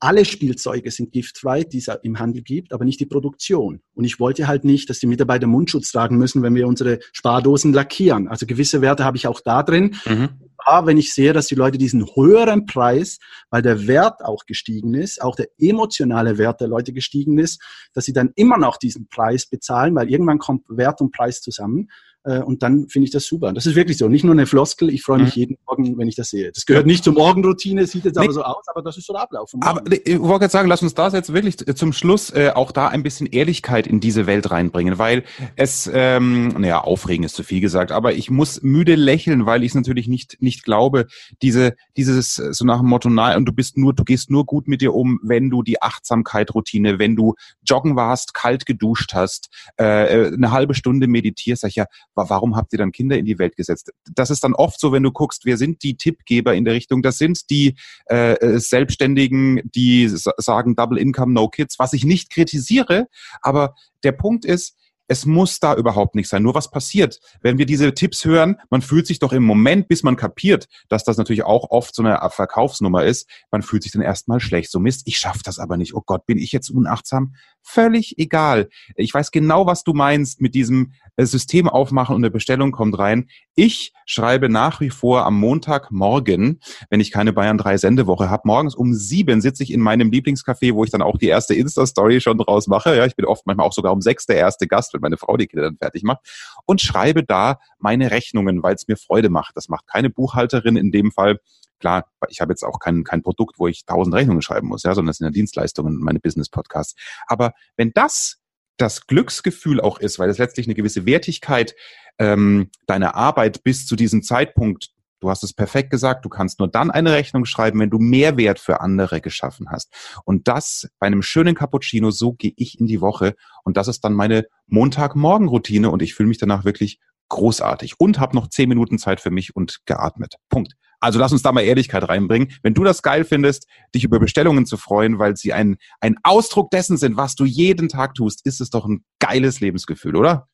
alle Spielzeuge sind giftfrei, die es im Handel gibt, aber nicht die Produktion. Und ich wollte halt nicht, dass die Mitarbeiter Mundschutz tragen müssen, wenn wir unsere Spardosen lackieren. Also gewisse Werte habe ich auch da drin. Mhm. wunderbar, wenn ich sehe, dass die Leute diesen höheren Preis, weil der Wert auch gestiegen ist, auch der emotionale Wert der Leute gestiegen ist, dass sie dann immer noch diesen Preis bezahlen, weil irgendwann kommt Wert und Preis zusammen. Äh, und dann finde ich das super. Das ist wirklich so. Nicht nur eine Floskel. Ich freue mich mhm. jeden Morgen, wenn ich das sehe. Das gehört nicht zur Morgenroutine, sieht jetzt nee. aber so aus, aber das ist so der Ablauf. Aber ich wollte jetzt sagen, lass uns das jetzt wirklich zum Schluss äh, auch da ein bisschen Ehrlichkeit in diese Welt reinbringen, weil es, ähm, naja, aufregen ist zu viel gesagt, aber ich muss müde lächeln, weil ich es natürlich nicht, nicht glaube, diese, dieses, so nach dem Motto, nein, und du bist nur, du gehst nur gut mit dir um, wenn du die Achtsamkeit-Routine, wenn du joggen warst, kalt geduscht hast, äh, äh eine halbe Stunde meditierst, sag ich ja, warum habt ihr dann Kinder in die Welt gesetzt? Das ist dann oft so, wenn du guckst, wer sind die Tippgeber in der Richtung? Das sind die äh, äh Selbstständigen, die sagen Double Income, No Kids, was ich nicht kritisiere. Aber der Punkt ist, es muss da überhaupt nicht sein. Nur was passiert, wenn wir diese Tipps hören, man fühlt sich doch im Moment, bis man kapiert, dass das natürlich auch oft so eine Verkaufsnummer ist, man fühlt sich dann erstmal schlecht. So Mist, ich schaffe das aber nicht. Oh Gott, bin ich jetzt unachtsam? Völlig egal. Ich weiß genau, was du meinst mit diesem äh, System aufmachen und eine Bestellung kommt rein. Ich schreibe nach wie vor am Montagmorgen, wenn ich keine Bayern 3 Sendewoche habe, morgens um sieben sitze ich in meinem Lieblingscafé, wo ich dann auch die erste Insta-Story schon draus mache. Ja, ich bin oft manchmal auch sogar um sechs der erste Gast, wenn meine Frau die Kinder dann fertig macht und schreibe da meine Rechnungen, weil es mir Freude macht. Das macht keine Buchhalterin in dem Fall. Klar, ich habe jetzt auch kein, kein Produkt, wo ich tausend Rechnungen schreiben muss, ja, sondern das sind ja Dienstleistungen, meine Business-Podcasts. Aber wenn das das Glücksgefühl auch ist, weil es letztlich eine gewisse Wertigkeit ähm, deiner Arbeit bis zu diesem Zeitpunkt Du hast es perfekt gesagt, du kannst nur dann eine Rechnung schreiben, wenn du Mehrwert für andere geschaffen hast. Und das bei einem schönen Cappuccino, so gehe ich in die Woche. Und das ist dann meine Montagmorgen-Routine und ich fühle mich danach wirklich großartig und habe noch zehn Minuten Zeit für mich und geatmet. Punkt. Also lass uns da mal Ehrlichkeit reinbringen. Wenn du das geil findest, dich über Bestellungen zu freuen, weil sie ein, ein Ausdruck dessen sind, was du jeden Tag tust, ist es doch ein geiles Lebensgefühl, oder?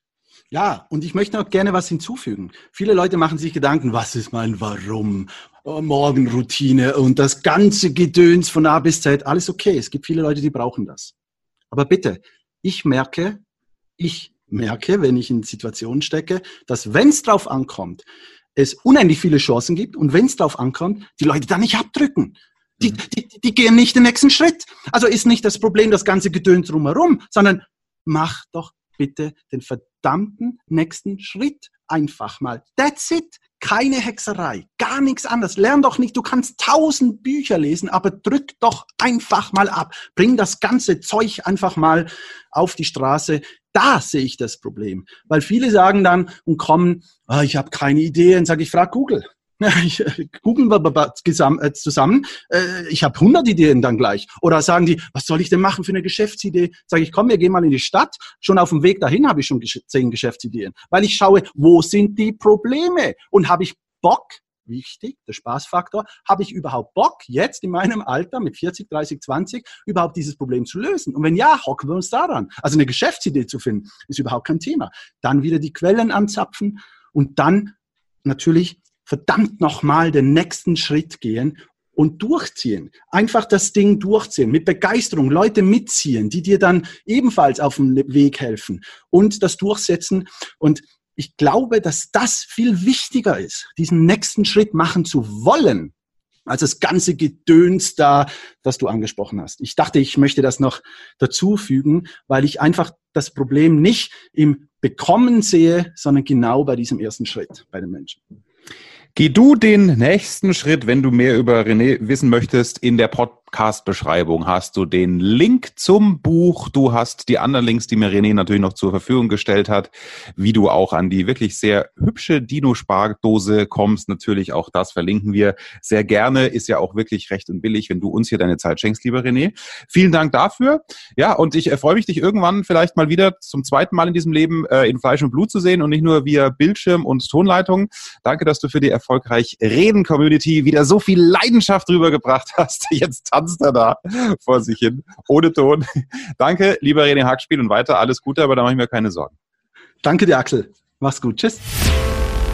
Ja, und ich möchte auch gerne was hinzufügen. Viele Leute machen sich Gedanken, was ist mein Warum? Oh, Morgenroutine und das ganze Gedöns von A bis Z, alles okay. Es gibt viele Leute, die brauchen das. Aber bitte, ich merke, ich merke, wenn ich in Situationen stecke, dass wenn es drauf ankommt, es unendlich viele Chancen gibt und wenn es drauf ankommt, die Leute dann nicht abdrücken. Die, mhm. die, die gehen nicht den nächsten Schritt. Also ist nicht das Problem das ganze Gedöns drumherum, sondern mach doch bitte den verdammten nächsten Schritt einfach mal. That's it. Keine Hexerei, gar nichts anderes. Lern doch nicht, du kannst tausend Bücher lesen, aber drück doch einfach mal ab. Bring das ganze Zeug einfach mal auf die Straße. Da sehe ich das Problem. Weil viele sagen dann und kommen, oh, ich habe keine Idee, und sage ich, frag Google. (laughs) Ich, äh, googeln wir äh, zusammen. Äh, ich habe 100 Ideen dann gleich. Oder sagen die, was soll ich denn machen für eine Geschäftsidee? Sage ich, komm, wir gehen mal in die Stadt. Schon auf dem Weg dahin habe ich schon zehn Geschäftsideen. Weil ich schaue, wo sind die Probleme? Und habe ich Bock, wichtig, der Spaßfaktor, habe ich überhaupt Bock, jetzt in meinem Alter mit 40, 30, 20, überhaupt dieses Problem zu lösen? Und wenn ja, hocken wir uns daran. Also eine Geschäftsidee zu finden, ist überhaupt kein Thema. Dann wieder die Quellen anzapfen und dann natürlich verdammt nochmal den nächsten Schritt gehen und durchziehen. Einfach das Ding durchziehen, mit Begeisterung, Leute mitziehen, die dir dann ebenfalls auf dem Weg helfen und das durchsetzen. Und ich glaube, dass das viel wichtiger ist, diesen nächsten Schritt machen zu wollen, als das ganze Gedöns da, das du angesprochen hast. Ich dachte, ich möchte das noch dazu fügen, weil ich einfach das Problem nicht im Bekommen sehe, sondern genau bei diesem ersten Schritt bei den Menschen. Geh du den nächsten Schritt, wenn du mehr über René wissen möchtest, in der Podcast Podcast-Beschreibung hast du den Link zum Buch. Du hast die anderen Links, die mir René natürlich noch zur Verfügung gestellt hat, wie du auch an die wirklich sehr hübsche Dino-Spardose kommst. Natürlich auch das verlinken wir sehr gerne. Ist ja auch wirklich recht und billig, wenn du uns hier deine Zeit schenkst, lieber René. Vielen Dank dafür. Ja, und ich freue mich, dich irgendwann vielleicht mal wieder zum zweiten Mal in diesem Leben äh, in Fleisch und Blut zu sehen und nicht nur via Bildschirm und Tonleitung. Danke, dass du für die erfolgreich Reden-Community wieder so viel Leidenschaft rübergebracht hast. (laughs) Jetzt tanzt er da vor sich hin, ohne Ton. (laughs) Danke, lieber René Hackspiel und weiter alles Gute, aber da mache ich mir keine Sorgen. Danke dir, Axel. Mach's gut. Tschüss.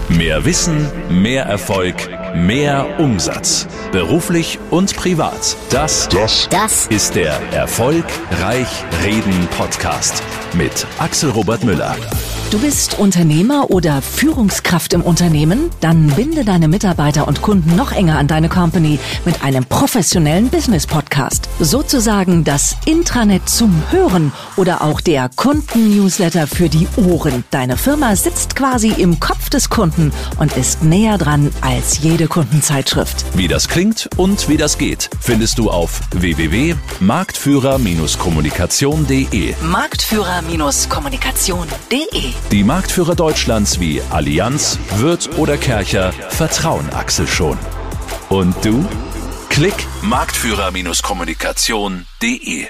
Mehr Wissen, mehr Erfolg, mehr Umsatz. Beruflich und privat. Das, das, das ist der Erfolgreich Reden Podcast mit Axel Robert Müller. Du bist Unternehmer oder Führungskraft im Unternehmen? Dann binde deine Mitarbeiter und Kunden noch enger an deine Company mit einem professionellen Business Podcast. Sozusagen das Intranet zum Hören oder auch der Kunden-Newsletter für die Ohren. Deine Firma sitzt quasi im Kopf des Kunden und ist näher dran als jede Kundenzeitschrift. Wie das klingt und wie das geht, findest du auf www.marktführer-kommunikation.de. Marktführer-kommunikation.de Die Marktführer Deutschlands wie Allianz, Wirth oder Kercher vertrauen Axel schon. Und du? Klick marktführer-kommunikation.de